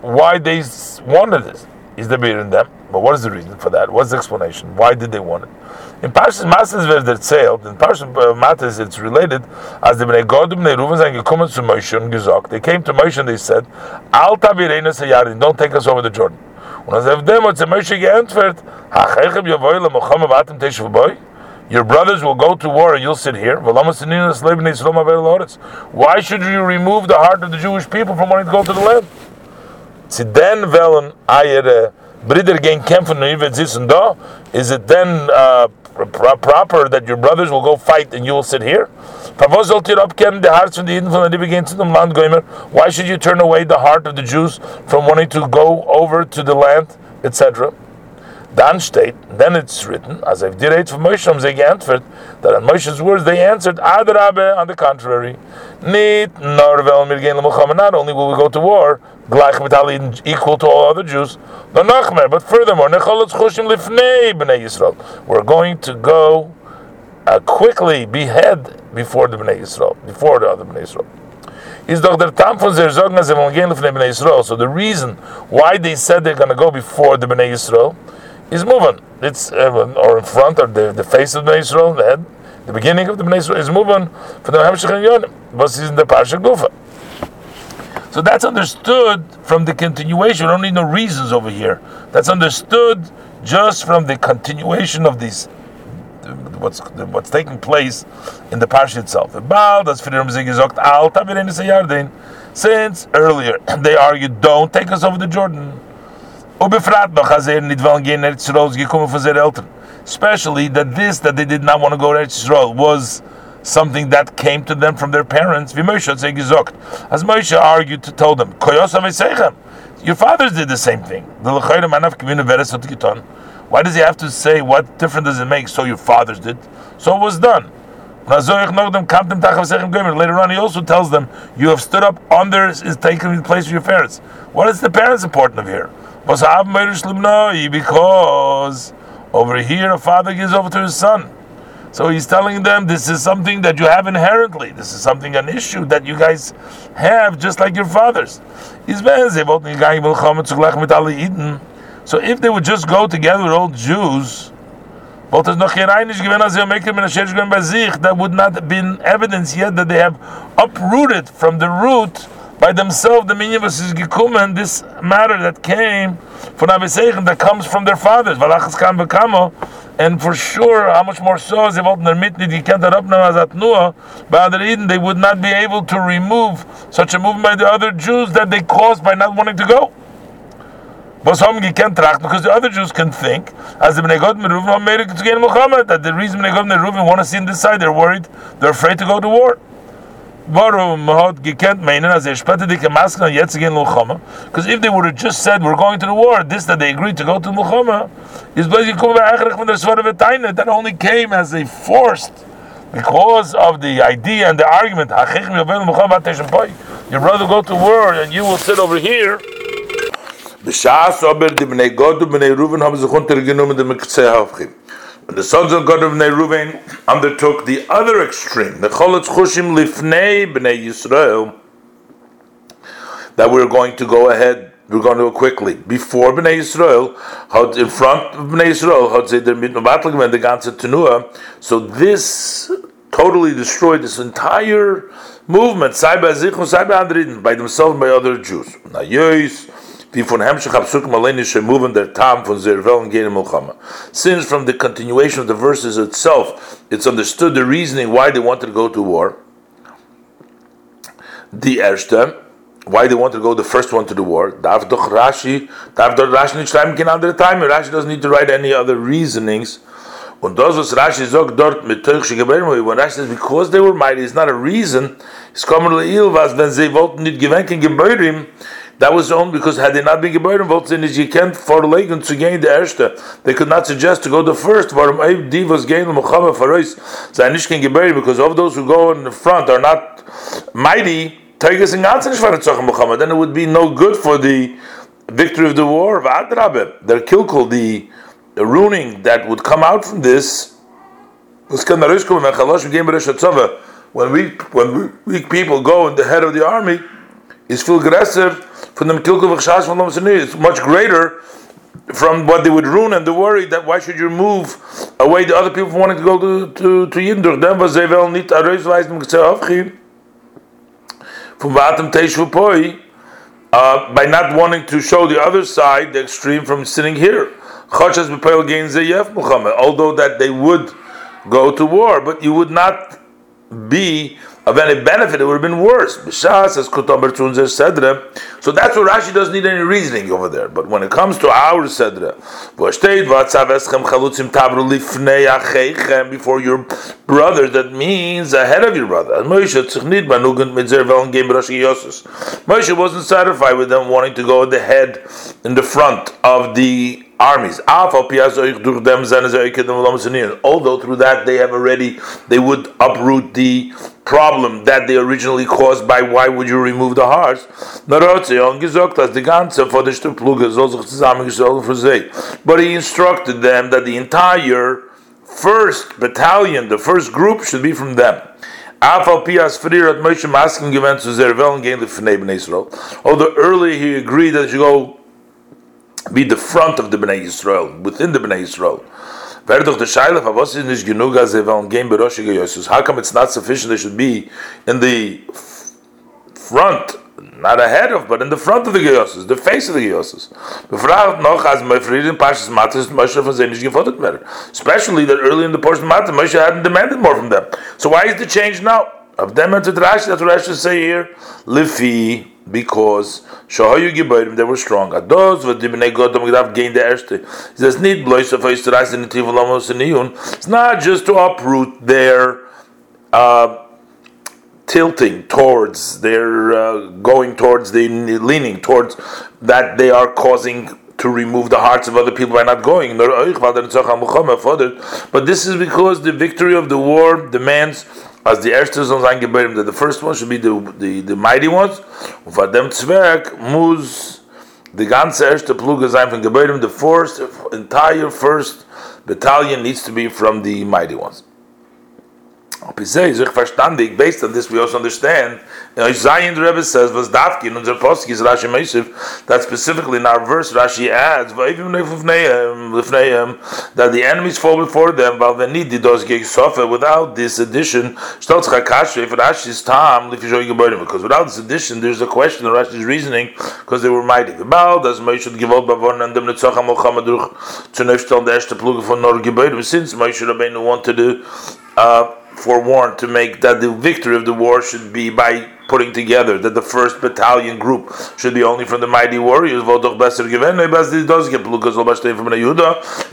why they wanted this. Is the beer in them? But what is the reason for that? What's the explanation? Why did they want it? In Parshas Matas wird erzählt, in Parshas Matas it's related, as the Bnei Gad und Bnei Ruven sind gekommen zu Moshe und gesagt, they came to Moshe and they said, Alta virena sayarin, don't take us over the Jordan. Und als er dem Moshe geantwortet, hachechem yavoy le mocham vatem boy, Your brothers will go to war and you'll sit here. Why should you remove the heart of the Jewish people from wanting to go to the land? Is it then uh, proper that your brothers will go fight and you will sit here? Why should you turn away the heart of the Jews from wanting to go over to the land, etc.? Dan steht, then it's written, as if direct from Moshe haben sie that on Moshe's words they answered, Adrabe, on the contrary. Nit nor vel mir gehen not only will we go to war, gleich mit equal to all other Jews, but nachmer, but furthermore, necholot choshim lifnei b'nei Yisrael. We're going to go uh, quickly behead before the Bnei Yisrael, before the other Bnei Yisrael. Is doch der Tam von sehr sagen, as evangelium von Bnei Yisrael. So the reason why they said they're going to go before the Bnei Yisrael is moving. It's uh, or in front or the, the face of the Israel, the head, the beginning of the Bnei Israel is moving for the Hamshach and Yonim. Was in the Parsha Gufa. So that's understood from the continuation. We don't need no reasons over here. That's understood just from the continuation of these what's what's taking place in the parsha itself. Since earlier *clears throat* they argued, don't take us over the Jordan. Ubefrat noch, als er nicht wollen gehen von seinen Eltern. Especially that this, that they did not want to go to Eretz Yisrael, was something that came to them from their parents. Wie Moshe hat sie gesagt. As Moshe argued to tell them. Your fathers did the same thing. Why does he have to say what difference does it make? So your fathers did. So it was done. Later on, he also tells them, "You have stood up under is taking the place of your parents." What is the parents important of here? Because over here a father gives over to his son. So he's telling them this is something that you have inherently. This is something, an issue that you guys have just like your fathers. So if they would just go together with all Jews, that would not have been evidence yet that they have uprooted from the root by themselves the minyan was gekumen this matter that came from Abiseichen that comes from their fathers. And for sure how much more so they as other Eden they would not be able to remove such a movement by the other Jews that they caused by not wanting to go. Because the other Jews can think as the Muhammad that the reason Bnei Gad Meruven want to see in this side they're worried they're afraid to go to war warum hat gekent meinen, er Masken und jetzt gehen Because if they would have just said, we're going to the war, this that they agreed to go to Lulchama, is come back from the sword of the time that only came as a forced, because of the idea and the argument, Hachich mi obel your brother go to war and you will sit over here. Bishas God haben sich untergenommen dem aufgeben the sons of Gad of Reuven undertook the other extreme, the Cholotz Chushim Lifnei Bnei Yisrael, that we're going to go ahead, we're going to go quickly. Before Bnei Yisrael, in front of Bnei Yisrael, so this totally destroyed this entire movement, by themselves by other Jews. Now, Since from the continuation of the verses itself, it's understood the reasoning why they wanted to go to war. The Erste, why they wanted to go the first one to the war. Darf doch Rashi, darf doch Rashi nicht schreiben kein andere time. Rashi doesn't need to write any other reasonings. Und das, was Rashi sagt dort mit Teuchsche Gebärmui, when Rashi says, because they were mighty, it's not a reason, it's kommen leil was, wenn sie wollten nicht gewenken Gebäudim, that was only because had they not been in you can't vorlegen to gain the erste. They could not suggest to go the first. Warum divas gain Muhammad farois kein gebeurd because of those who go in the front are not mighty. Tages in ganzen schwarze Muhammad. Then it would be no good for the victory of the war. Vadrabe, their kilkul, the the ruining that would come out from this. When weak, when weak people go in the head of the army, is feel aggressive from the It's much greater from what they would ruin and the worry that why should you move away the other people from wanting to go to to to Yindur. Then was they wel niet uitweisen gezegd afgehen. From Vatem Teshu Poi uh, by not wanting to show the other side, the extreme from sitting here. Although that they would go to war, but you would not be of any benefit, it would have been worse. So that's what Rashi doesn't need any reasoning over there. But when it comes to our Sedra, before your brother, that means ahead of your brother. Moshe wasn't satisfied with them wanting to go at the head in the front of the armies. Although through that they have already, they would uproot the problem that they originally caused by why would you remove the hearts. But he instructed them that the entire first battalion, the first group, should be from them. Although earlier he agreed that you go be the front of the Bnei Yisrael, within the Bnei Yisrael. How come it's not sufficient they should be in the front, not ahead of, but in the front of the Geyosus, the face of the Geyosus? Especially that early in the portion of Mata, Moshe hadn't demanded more from them. So why is the change now? Of them and to Rashi, that's what Rashi say here. Lifi, because Shahayu Gibayrim, they were strong. Ados, what the Bnei Godom Gdav gained the Erste. He says, Need blois of Eistrais in It's not just to uproot their uh, tilting towards, their uh, going towards, the leaning towards that they are causing to remove the hearts of other people by not going. But this is because the victory of the war demands as the erste sollen sein gebildet, that the first one should be the, the, the mighty ones, und von dem Zwerg muss the ganze erste Pluge sein von gebildet, the first, entire first battalion needs to be from the mighty ones. Based on this, we also understand. Zion the Rebbe says, "Was Davki unser Poski is Rashi Meisiv." That specifically in our verse, Rashi adds, "That the enemies fall before them, while they need the dos sofa." Without this addition, because without this addition, there's a question of Rashi's reasoning because they were mighty. About as Moshe gewollt bavon and dem Netzach Mohammed durch zu neufstellen der erste Pluge von Nor Gebäude. Since Moshe Rabbeinu wanted to. Uh, forewarned to make that the victory of the war should be by putting together that the first battalion group should be only from the mighty warriors. It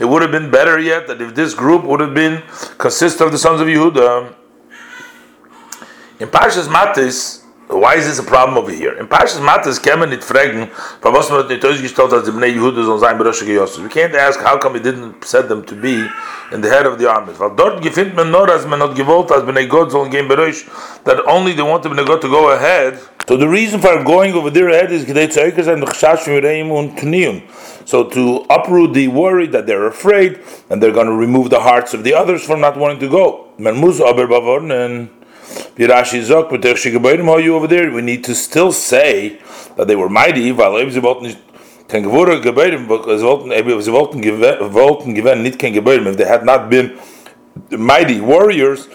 would have been better yet that if this group would have been consist of the sons of Yehuda. In Parshas Matis, why is this a problem over here? In Parshas Matas kann man fragen, was man nicht ausgestellt als die Bnei Yehuda sollen sein Yosef. We can't ask how come he didn't set them to be in the head of the army. Weil dort gefindt man nur, als man hat gewollt, als Bnei Gad sollen gehen Berosh, that only they want Bnei Gad to go ahead. So the reason for going over there is durch Chash, Mireim. So to uproot the worry that they're afraid, and they're going to remove the hearts of the others from not wanting to go. Aber Rashi Zok, over there, we need to still say that they were mighty, if they had not been mighty warriors,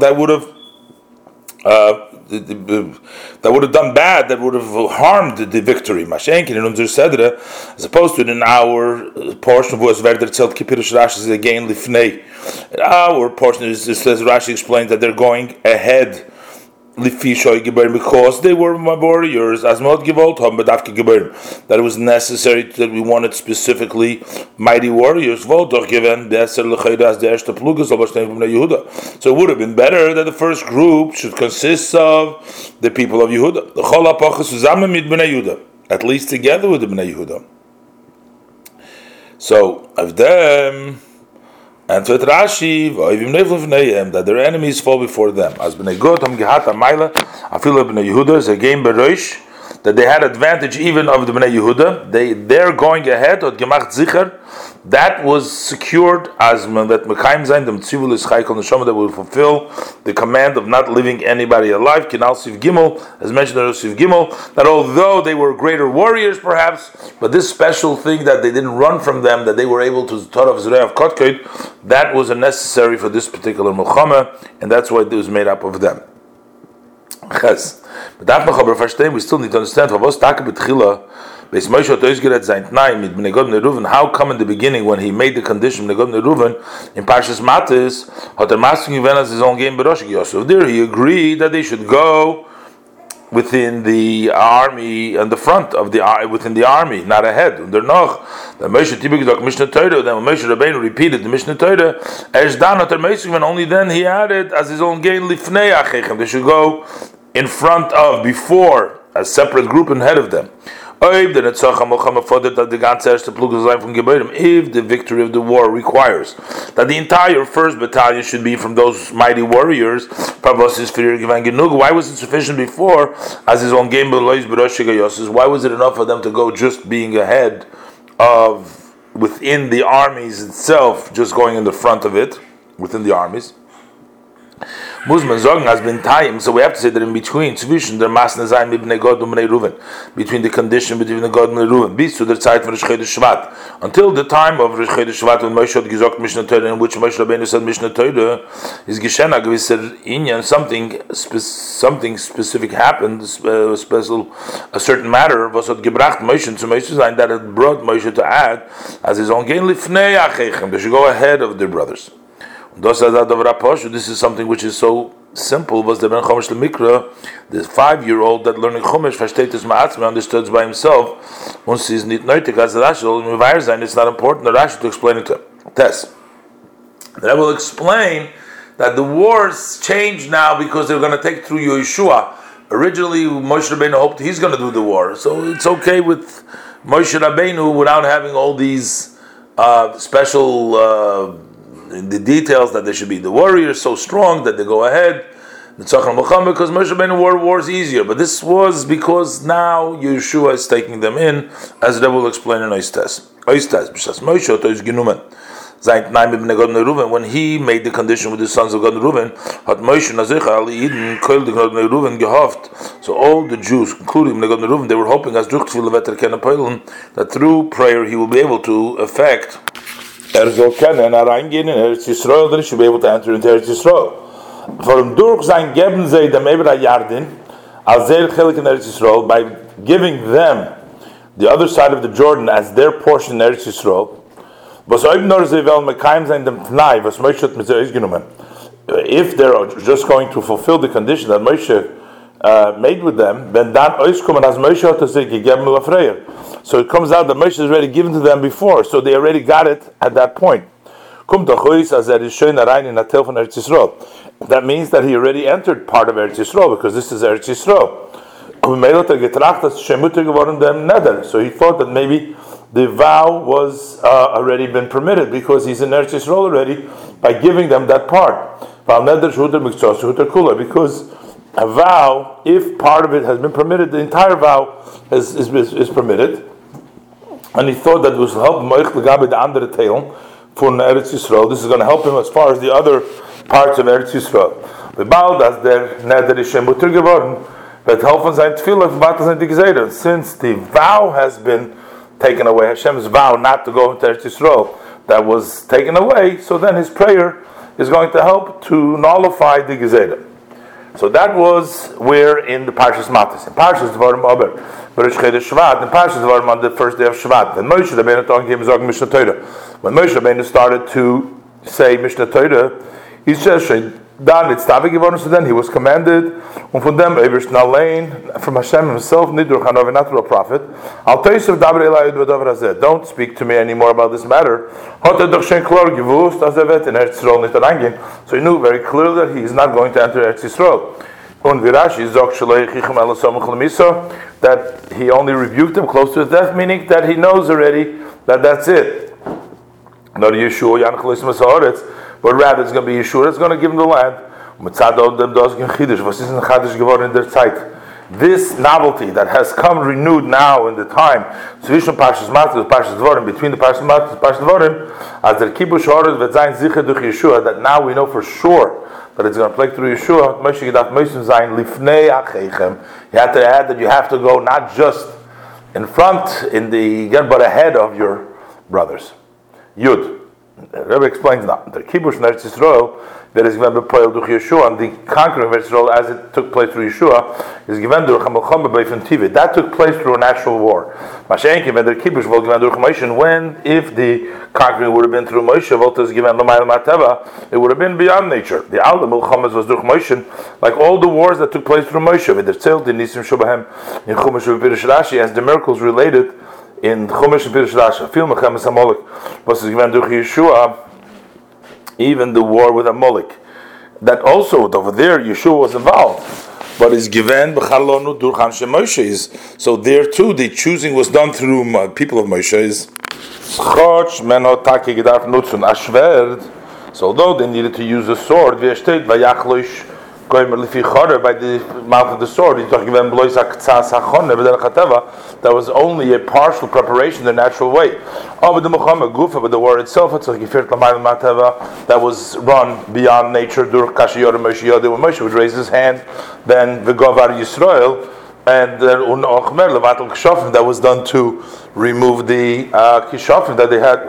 that would have uh, that would have done bad, that would have harmed the victory. Mashenkin in unser Sedre, as opposed to in our uh, portion of was Verder Tzelt Kipirush Rashi is again Lifnei. Our portion is, says Rashi explains that they're going ahead because they were my warriors, as Mod Givoltom, but that it was necessary that we wanted specifically mighty warriors. So it would have been better that the first group should consist of the people of Yehuda. At least together with the Bnei Yehuda. So of them and so it Rashi, that their enemies fall before them. As b'nei Gotam gehat amayla, afilu b'nei Yehuda, ze game beroish, that they had advantage even of the b'nei Yehuda. They they're going ahead. Od gemacht zicher that was secured as that Mekhaim Zain, the Mitzivul is Chaykol Neshama, that will fulfill the command of not leaving anybody alive. Kinal Siv Gimel, as mentioned in Siv Gimel, that although they were greater warriors perhaps, but this special thing that they didn't run from them, that they were able to taught of Zereh of that was necessary for this particular Mulchama, and that's why it was made up of them. Ches. But that we still need to understand, for was Taka B'tchila, Beis Moshe hat ausgerät sein Tnai mit Bnei Gad Reuven. How come in the beginning when he made the condition Bnei Gad Reuven in Parshas Matis hat er Masken given as his own game Berosh Yosef. There he agreed that they should go within the army and the front of the within the army, not ahead. Und noch, the Moshe Tibik gesagt Mishnah Torah, then Moshe Rabbeinu repeated the Mishnah Torah, Erst dann hat er Moshe when only then he added as his own gain lifnei achechem. They should go in front of, before, a separate group and head of them. If the victory of the war requires that the entire first battalion should be from those mighty warriors, why was it sufficient before as his own game Why was it enough for them to go just being ahead of within the armies itself, just going in the front of it, within the armies? Musman sagen has been time, so we have to say that in between zwischen der Masne sein mit Bnei Gad und Bnei Ruven, between the condition between the God and Bnei Ruven, bis zu der Zeit von Rosh Shvat, until the time of Rosh Shvat when Moshe hat gesagt Mishnah Torah, in which Moshe Rabbeinu said Mishnah Torah, is geschehen a gewisser Inyan, something, something specific happened, a uh, special, a certain matter, was hat gebracht Moshe zu Moshe sein, that had brought Moshe to add, as his own gain lifnei achechem, they should go ahead of their brothers. This is something which is so simple. Was the Ben Chumash Mikra, the five-year-old that learning Chumash versteht ma'atzme understood by himself. Once he's not nötig as Rashi it's not important the Rashi to explain it to him. Test. Then I will explain that the wars change now because they're going to take through Yeshua. Originally, Moshe Rabbeinu hoped he's going to do the war, so it's okay with Moshe Rabbeinu without having all these uh, special. Uh, the details that they should be the warriors so strong that they go ahead. Because Moshe Rabbeinu war wars easier, but this was because now Yeshua is taking them in, as the will explain in Oistes. Oistes, Moshe is genumen. When he made the condition with the sons of Gad Reuven, hat Moshe Ali Eden the. So all the Jews, including the Gad Reuven, they were hoping as that through prayer he will be able to effect er soll kennen, er reingehen in Eretz Yisrael, then he should be able to enter into Eretz Yisrael. Dem durch sein geben sie dem Ebra Yardin, als sehr chelik in Eretz Yisrael, by giving them the other side of the Jordan as their portion in Eretz Yisrael, was eben nur sie wollen mekaim sein dem Tnai, was Moshe hat mit sich genommen. If they're just going to fulfill the condition that Moshe uh, made with them, then dann auskommen, as Moshe es sich gegeben, Lafreyer. So it comes out that Moshe is already given to them before, so they already got it at that point. Er that means that he already entered part of Eretz Yisrael because this is Eretz Yisrael. So he thought that maybe the vow was uh, already been permitted because he's in Eretz Yisrael already by giving them that part. Because a vow, if part of it has been permitted, the entire vow is, is, is permitted and he thought that it was help Moich Legabe the andere Teil for Eretz Yisrael. This is going to help him as far as the other parts of Eretz Yisrael. The Baal, das der Neder ist schon Mutter geworden, wird helfen sein Tfilah, warte sein die Geseder. Since the vow has been taken away, Hashem's vow not to go into Eretz Yisrael, that was taken away, so then his prayer is going to help to nullify the Geseder. So that was where in the Parshas Matas. In Parshas Dvarim Aber, Rosh Chodesh Shvat, in Parshas Dvarim on the first day of Shvat. When Moshe Rabbeinu talking him Zog Mishnah Torah. When Moshe Rabbeinu started to say Mishnah Torah, he says, it's Tavik geworden so then he was commanded. Und von dem from Hashem himself nicht durch einen natural prophet. Al teisef daber elai don't speak to me anymore about this matter. Er er in Eretz Yisrael so he knew very clearly that he is not going to enter Eretz Yisrael. Und Virashi sagt shaloi chichem ala samach lemisa that he only rebuked him close to his death meaning that he knows already that that's it. Not Yeshua yanchlis masaretz but rather it's going to be Yeshua it's going to give him the land. This novelty that has come renewed now in the time, between the Parshas Matzah and Parshas Dvorim, as der Kibush sicher durch Yeshua, that now we know for sure that it's going to play through Yeshua, Moshe gedacht, Moshe sein lifnei achechem. You have to add that you have to go not just in front, in the, but ahead of your brothers. Yud. Rebbe explains now. The kibush in Eretz Yisrael that is given b'poel durch Yeshua, and the conquering of Eretz Yisrael as it took place through Yeshua is given durch Hamelchama b'Efen Tivit. That took place through a natural war. Mashenki when the kibush was given durch Moshe, when if the conquering would have been through Moshe, Volta is given l'mayel mateva, it would have been beyond nature. The Alda Milchamas was durch Moshe, like all the wars that took place through Moshe. With the Tzil, the Nisim Shubahem, in Chumash Rashi, as the miracles related in Chumash and Pirish Rashi. Fil Mechemes HaMolek was Yeshua even the war with Amalek. That also over there Yeshua was involved, but is given b'chalonu durchan Moshe so there too the choosing was done through people of Moshe's. So although they needed to use a sword, by the mouth of the sword, He's talking about that was only a partial preparation the natural way. Oh, but the war itself, that was run beyond nature. When Moshe would raise his hand, then the Govar Yisrael and that was done to remove the uh, that they had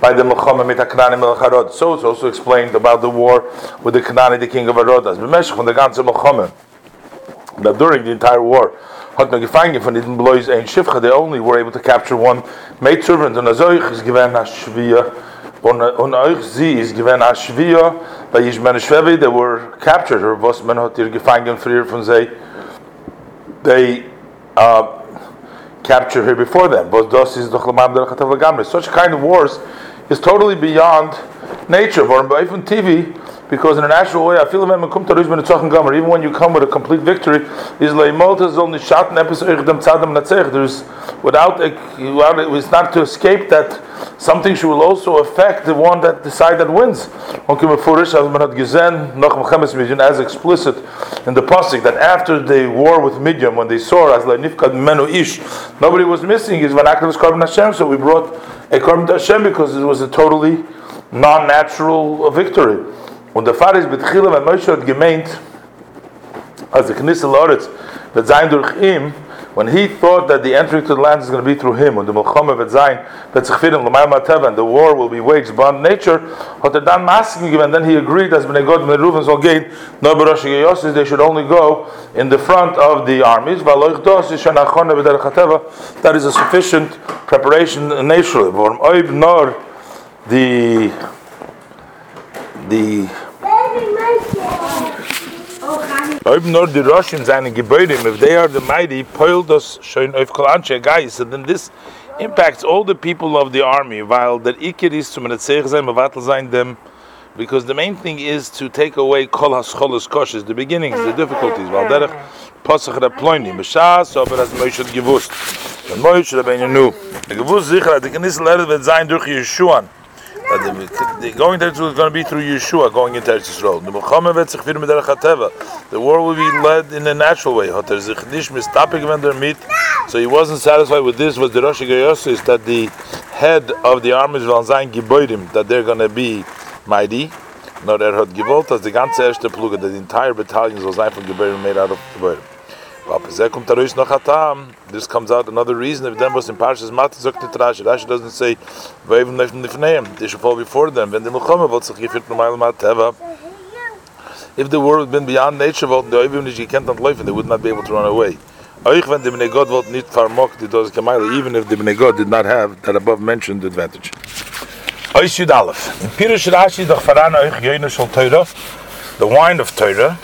by the Melchama mit Kananim Melcharod. So it's also explained about the war with the Kanani, the king of Arodas. B'meshach from the ganze Melchama that during the entire war they only were able to capture one maid servant given a Shviyah und euch sie ist given a Shviyah bei Yishman Shvevi they were captured was gefangen frier von they uh, capture here before them. Such kind of wars is totally beyond nature. TV because in a natural way, I feel even when you come with a complete victory, is episode er, There's without it's not to escape that something should also affect the one that decide that wins. As explicit in the pasuk that after the war with Midian, when they saw as menu ish, nobody was missing. Is so we brought a korban Hashem because it was a totally non-natural victory. Und der Pfarrer ist mit Chile, wenn Moshe hat gemeint, als der Knisse Loretz wird sein durch when he thought that the entry to the land is going to be through him, und der Melchome wird sein, wird sich finden, Lamai Mateva, and the war will be waged beyond nature, hat er dann Masken gegeben, then he agreed, as Bnei Gad, Bnei Ruven soll gehen, no Baroshi Geyosis, they should only go in the front of the armies, Valoich Dos, Yishan Achone, B'derech HaTeva, that is a sufficient preparation naturally. Vorm Oib Nor, the the Nur die Rosh in seinen Gebäuden, if they are the mighty, poil das schön auf Kolanche guys, and then this impacts all the people of the army, while the Iker is to menetzech sein, mevatel sein dem, because the main thing is to take away kol hascholos koshes, the beginnings, the difficulties, while derech posach raploini, b'shas, aber as Moshe gewusst. Und Moshe Rabbeinu nu, gewusst sicher, at the Knis lehret wird sein durch Yeshuan, the, going there is going to be through Yeshua going into Eretz Yisrael. The war will be led in a natural way. So he wasn't satisfied with this. Was the Rosh Gayos is that the head of the armies will sein Gebäudim that they're going to be mighty. Nor er hat gewollt, dass ganze erste Pluge, the entire battalion soll sein von Gebäudim made out of Gebäudim. This comes out another reason. If them was in Parshas Mati, sagt die Rashi. Doesn't say, "Vayivim lefnim nifneim." They should fall before them. When the Muhammad was sich geführt Mateva. If the world had been beyond nature, wollten die Oivim nicht gekannt und laufen, they would not be able to run away. Euch, wenn die Bnei Gad wollten nicht vermocht, die Dose even if the Bnei Gad did not have that above mentioned advantage. Yud Aleph. In Pirush Rashi, doch Teirah, the wine of Teirah,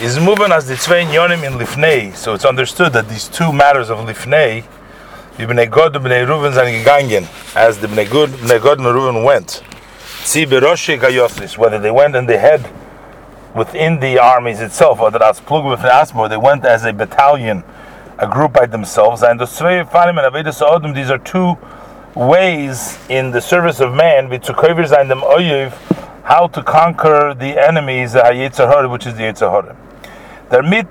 is moving as the Tzvein Yonim in Lifnei. So it's understood that these two matters of Lifnei, the Bnei Gad and Bnei and gegangen, as the Bnei Gad, Bnei Gad and Ruven went. Whether they went in the head within the armies itself, or that as plug with Asmo, they went as a battalion, a group by themselves. And the Tzvei Fanim and Avedis these are two ways in the service of man, which and them oyev, how to conquer the enemies, uh, which is the Yitzhahara. Der mit,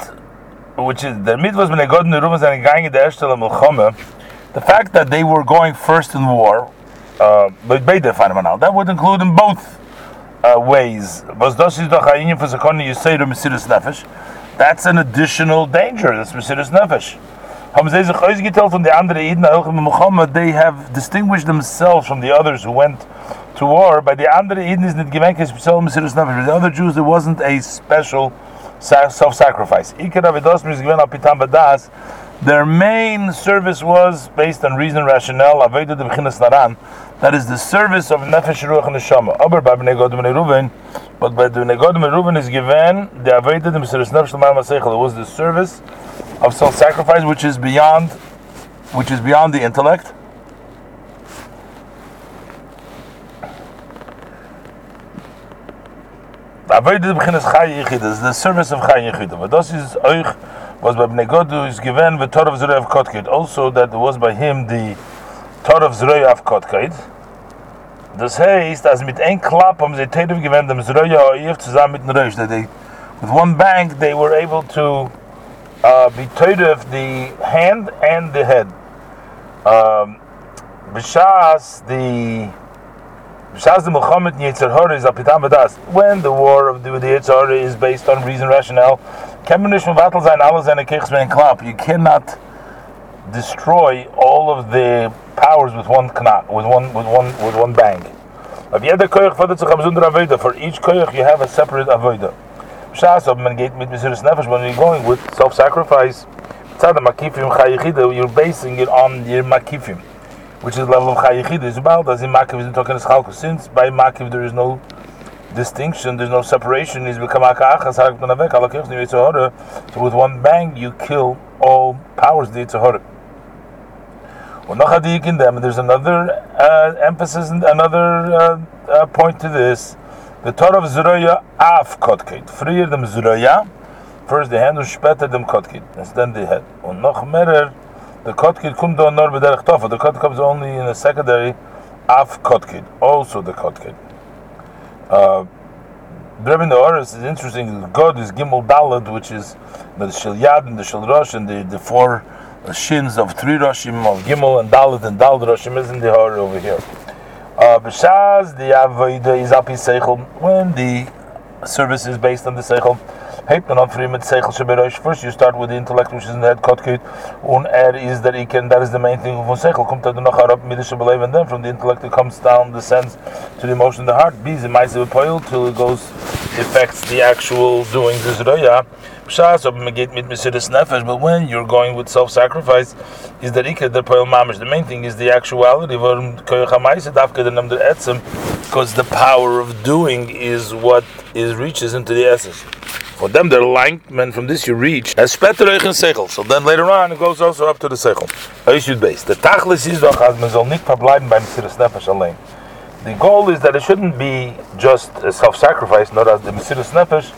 which is der mit was when they got in the room and going in the Ershtel Milchama, the fact that they were going first in war, uh, the that would include in both uh, ways. That's an additional danger. That's Mesiris Nefesh. Haben sie sich ausgeteilt von den anderen auch Muhammad, they have distinguished themselves from the others who went to war. By the andere Eden is nicht gewinnt kein Nefesh. The other Jews, there wasn't a special self-sacrifice. Ikar Avidos. Their main service was based on reason, and rationale, Aveda de Naran. That is the service of Nefesh Ruach and Neshama. Aber by Bnei Gad Bnei Ruven, but by the Bnei Gad Bnei Ruven is given the Aveda de Mesiris Nefesh. It was the service of self-sacrifice, which is beyond, which is beyond the intellect. The service of Chai Yechida. But this is Oich was by Bnei Godu is given the Torah of Zerei of Kotkid. Also that was by him the Torah of Zerei of Kotkid. Das heißt, als mit ein Klapp haben sie Zerei zusammen mit. That they, with one bang, they were able to uh, Terev the hand and the head. Um, B'shas, the B'shas the Muhammad Yetzer Hara is apitam b'das. When the war of the, the Yetzer is based on reason, rationale, kemenish mevatel zayin alles and a kichsman klap. You cannot destroy all of the powers with one knot, with one, with one, with one bang. For each koyach you have a separate avoda. B'shas ob man mit mesiris nefesh when you're going with self-sacrifice. Tzad makifim chayichida, you're basing it on your makifim which is level of Chayichid, is about as in Makiv is talking as Chalkus. Since by Makiv there is no distinction, there's no separation, is become Akachas, Harak Benavek, Alakich, Yitzhahara. So with one bang, you kill all powers of the Yitzhahara. Well, Nachadik in them, there's another uh, emphasis, and another uh, uh, point to this. The Torah of Zuraya Af Kotkit. Freer them Zuraya, first the hand, and später them Kotkit. And then the head. Und noch mehr, the tofa. The kotkid comes only in a secondary af kotkid. Also the kotkid. Uh, Rebbe the Oris is interesting. Gad is Gimel Dalad, which is the Shil Yad and the Shil Rosh and the, the four shins of three Roshim of Gimel and Dalad and Dalad Roshim is in the Hor over here. B'shaz the Avodah is api Seichel when the service is based on the Seichel. Mit Seichel. First you start with the intellect which is in the head Kotkit. Und er is that he can, that is the main thing of Seichel. Er noch herab mit der and then from the intellect it comes down, descends to the emotion the heart. Im Meise Bepoil till it goes, affects the actual doing this Roya. Pshas, mit Nefesh, but when you're going with self-sacrifice, is the der Poil Mamish. The main thing is the actuality, der because the power of doing is what is reaches into the essence. For them, they're alignment from this you reach. So then later on, it goes also up to the sechel. The tachlis is. The goal is that it shouldn't be just a self-sacrifice, not as the Mesiris Nefesh,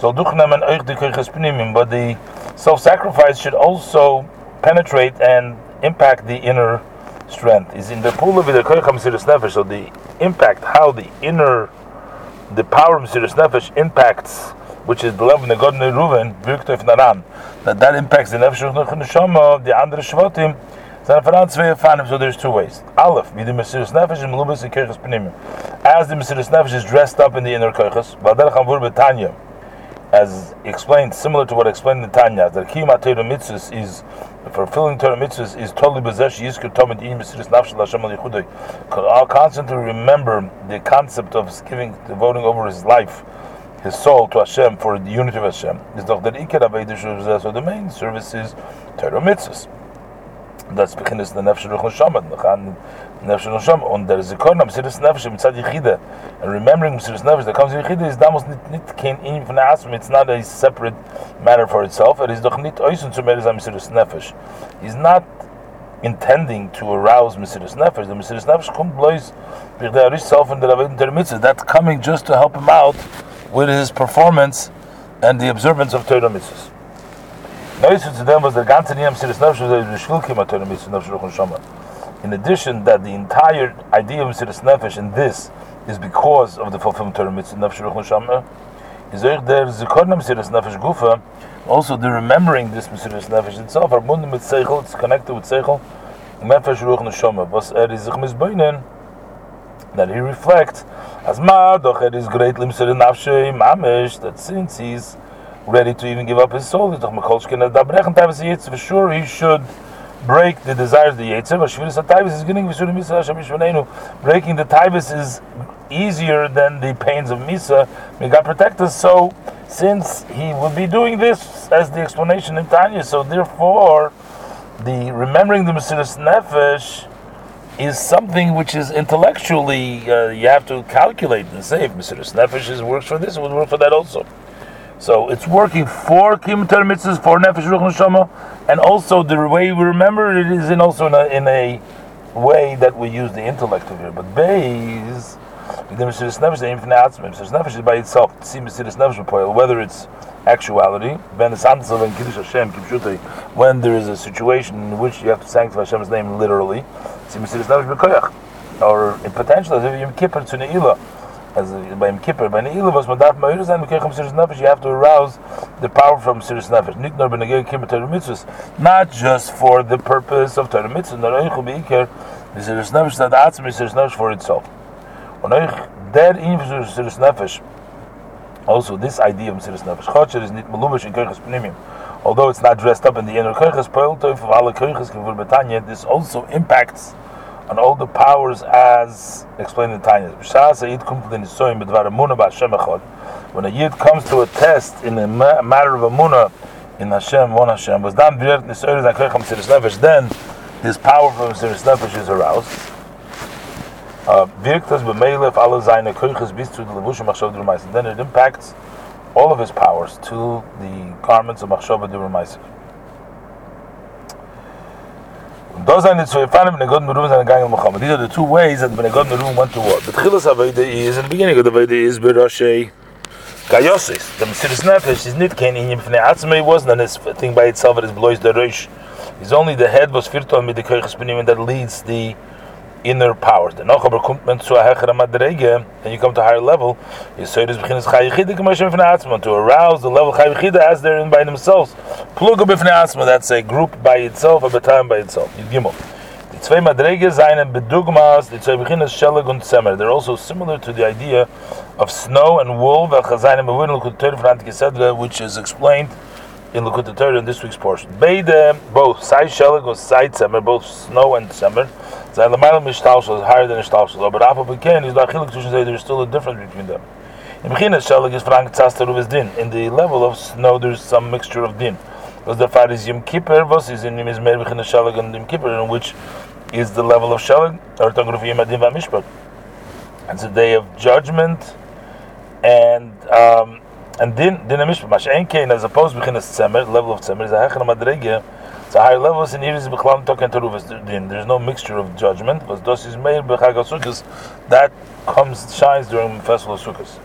so duchnemen euch die kirches pnimim, but the self-sacrifice should also penetrate and impact the inner strength. Is in the pool of the kircham Mesiris Nefesh, so the impact, how the inner, the power of Mesiris Nefesh impacts which is the level of the Gad Ruven, wirkt Naran, that that impacts the Nefesh of the Neshama of the andere Shvatim, zwei Fanim, so there's two ways. Aleph, wie the Mesiris Nefesh and Melubis and Kirchas Pnimim. As the Mesiris Nefesh is dressed up in the inner Kirchas, Valderach Amvur Betanya, as explained, similar to what explained in Tanya, that Kiyama Torah Mitzvahs is, fulfilling Torah Mitzvahs is totally Bezesh Yizkur Tomid In Mesiris Nefesh Lashem Al Yichudai. I'll constantly remember the concept of giving, devoting over his life his soul to Hashem for the unity of Hashem. Is der Iker Aveda so the main service is Torah Mitzvahs. Das beginnt ist der Nefesh Ruch Neshama, und der Zikon am Mesiris Nefesh mitzad Yechida, and remembering Mesiris Nefesh that comes in Yechida is damals nit nit kein in von Asm, it's not a separate matter for itself, it is doch nit oisen zu Meres am Mesiris Nefesh. He's not intending to arouse Mesiris Nefesh, the Mesiris Nefesh kommt bloß durch der Arish self and der Aved der Mitzvah, that's coming just to help him out with his performance and the observance of Torah Mitzvahs. Neues zu dem was der ganze Niyam Mesiris Nefesh was der Shvilkim at Torah Mitzvah Nefesh Ruch Neshama. In addition, that the entire idea of Mesiris Nefesh in this is because of the fulfillment of Mitzvah Nefesh Ruch is der Zikon Mesiris Nefesh Gufa, also the remembering this Mesiris Nefesh itself, are bunde mit Seichel, it's connected with Seichel, Nefesh Ruch Neshama, was er is sich misbeinen, that he reflects, as ma, doch er is greatly Mesiris Nefesh Mamish, that since he's ready to even give up his soul. For sure, he should break the desires of the Yetzer. Is getting Hashem. Breaking the Taibis is easier than the pains of Misa. May God protect us. So, since he would be doing this as the explanation in Tanya, so therefore, the remembering the Mesiris Nefesh is something which is intellectually uh, you have to calculate and say if Mesiris Nefesh is, works for this, it would work for that also. So it's working for Kim mitzvahs, for Nefesh Ruch Neshama, and also the way we remember it is in also in a, in a way that we use the intellect of it. But Beis, the Mesiris Nefesh, the Mesiris Nefesh is by itself. See Mesiris Nefesh whether it's actuality, when there is a situation in which you have to sanctify Hashem's name literally, See Mesiris Nefesh or in potential as if Yom Kippur to Ne'ilah as by Yom Kippur, by Ne'ilah was Madaf Ma'ir Zayin Mekechem Siris Nefesh, you have to arouse the power from Siris Nefesh. Nit nor B'negei Kippur Torah Mitzvahs, not just for the purpose of Torah Mitzvahs, nor Eichu B'ikir, the Siris Nefesh, that Atzim is Siris Nefesh for itself. Und euch, der in Siris Nefesh, also this idea of Siris Nefesh, Chotcher is nit Melubish in Kirchas Pnimim, although it's not dressed up in the inner Kirchas, Poel Toif of alle Kirchas, Kivur Betanya, this also impacts on all the powers as explained in Tanya. When a yid comes to a test in a matter of Amunah in Hashem, one Hashem, then his power from Mesiris Nefesh is aroused. Uh, then it impacts all of his powers to the garments of Machshava Durumaisav. Those are the two These are the two ways that Benegod Merum went to war. The Tchilas Aveda is, in the beginning of the Aveda is Beroshe Kayosis. The Mesiris Nefesh is not Ken Inyim Fnei Atzmei, it wasn't this thing by itself, it is Blois Derosh. He's only the head was Firton Koiches Benim that leads the inner powers. The Nochaber man zu hechere Madrege, and you come to a higher level, is so it is beginnes Chayichide Kamashim Fnei Atzmei, to arouse the level Chayichide as they're in by themselves. Pluga Bifnei Atzmei, that's a group by itself, a time by itself. Gimel. Die zwei Madrege seien Bedugmas, die zwei beginnes Shelag und Semer. They're also similar to the idea of snow and wool, which is explained in Likkutei Torah in this week's portion. Beide, both, Sai Shelag or Sai Semer, both snow and Semer, Sein Lamayel Mishtalshel is higher than Ishtalshel, but Rafa Bekin is Lachilik to say there's still a difference between them. In Bechinas Shelag is Frank Tzaster of din. In the level of snow, there's some mixture of din. Was the fact is Yom Kippur, was is in Yom Izmer Bechinas Shelag and Yom Kippur, in which is the level of Shelag, or Togruf Yom Adin Vamishpat. It's a day of judgment, and um, and din din mishpat. Mashen Kain, as opposed to Bechinas Tzemer, level of Tzemer, is a Hechana Madregah, a higher level, and here is Bechlam Token Teruvas. There's no mixture of judgment, but Dos is made Bechag that comes, shines during the festival of Sukkot.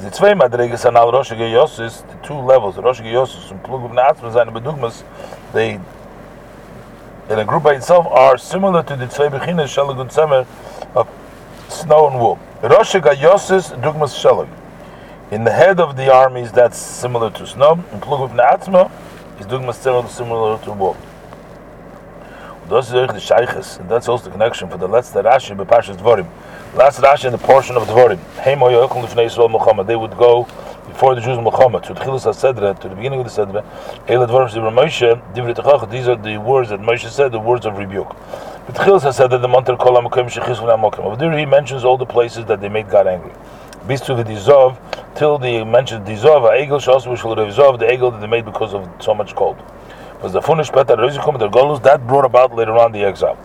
The zwei Madreges an al Rosh Yosis, the two levels, Rosh Yosis and Plug of Natzman, seine Bedugmas, they in a group by itself are similar to the zwei Bechines Shalag and Semer of snow and wool. Rosh Yosis, Dugmas Shalag. In the head of the armies, that's similar to snow, and of Natzma, is doing similar, similar to wool. Those are the shaykhs, and that's also the connection for the last Rashi b'Parshas Dvorim. Last Rashi in the portion of Dvorim. Hey moyochel lifnei Yisrael Muhammad. They would go before the Jews Muhammad to Tchilas HaSedra, to the beginning of the Sedra. Eila Dvorim Shibra Moshe, Techach. These are the words that Moshe said, the words of rebuke. But Tchilas HaSedra, the Monter Kol HaMakom Shechis V'Namokim. Over there he mentions all the places that they made God angry. Bistu v'dizov, till the mentioned dizov, ha'egel shos v'shul revizov, the egel that they made because of so much cold. Was the funish better rezikum der golus that brought about later on the exile.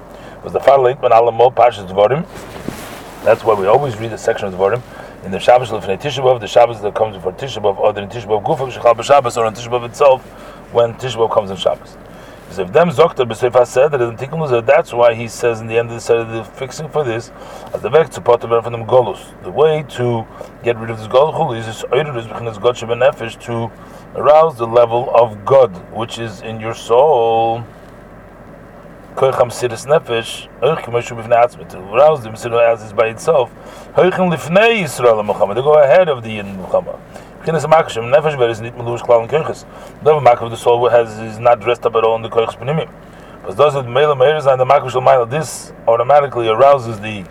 Was the far leitman alamo pashas dvorim. That's why we always read the section of dvorim in the Shabbos lefnei Tisha the Shabbos that comes before Tisha B'av, or in Tisha B'av Gufa Shechal b'Shabbos, or in Tisha B'av itself when Tisha B'av comes in Shabbos. If them Zokta B'Seif said that in Tikkun that's why he says in the end of the Seder, the fixing for this, as the Vek to put from them Golus. The way to get rid of this Golus is this Oyrus B'Chinas Gad Nefesh to arouse the level of Gad, which is in your soul. Koicham Siris Nefesh, Oich Kemeshu B'Fnei Atzmit, to arouse them as is by itself. Hoichim Lifnei Yisrael Muhammad, to go ahead of the Yin Muhammad. Beginnes makashim nefesh ber is melush klal kirchis. The mak of the soul has is not dressed up at all in the kirchis benimim. But does it mele meir and the makash of this automatically arouses the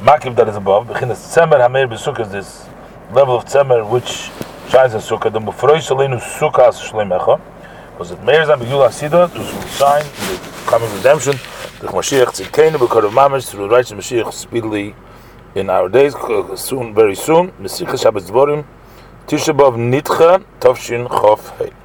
makiv that is above. Beginnes tzemer hameir besukkas this level of tzemer which shines in Sukkah, the Mufroi Shalinu Sukkah as Shleimecha, because it mayors and Begula Sida to shine in the coming redemption, the Mashiach Tzidkenu, B'Korav Mamish, through the righteous Mashiach speedily in our days, uh, soon, very soon, Mesicha Shabbat Zvorim, Tisha B'Av Nitcha, Tovshin Chof Hei.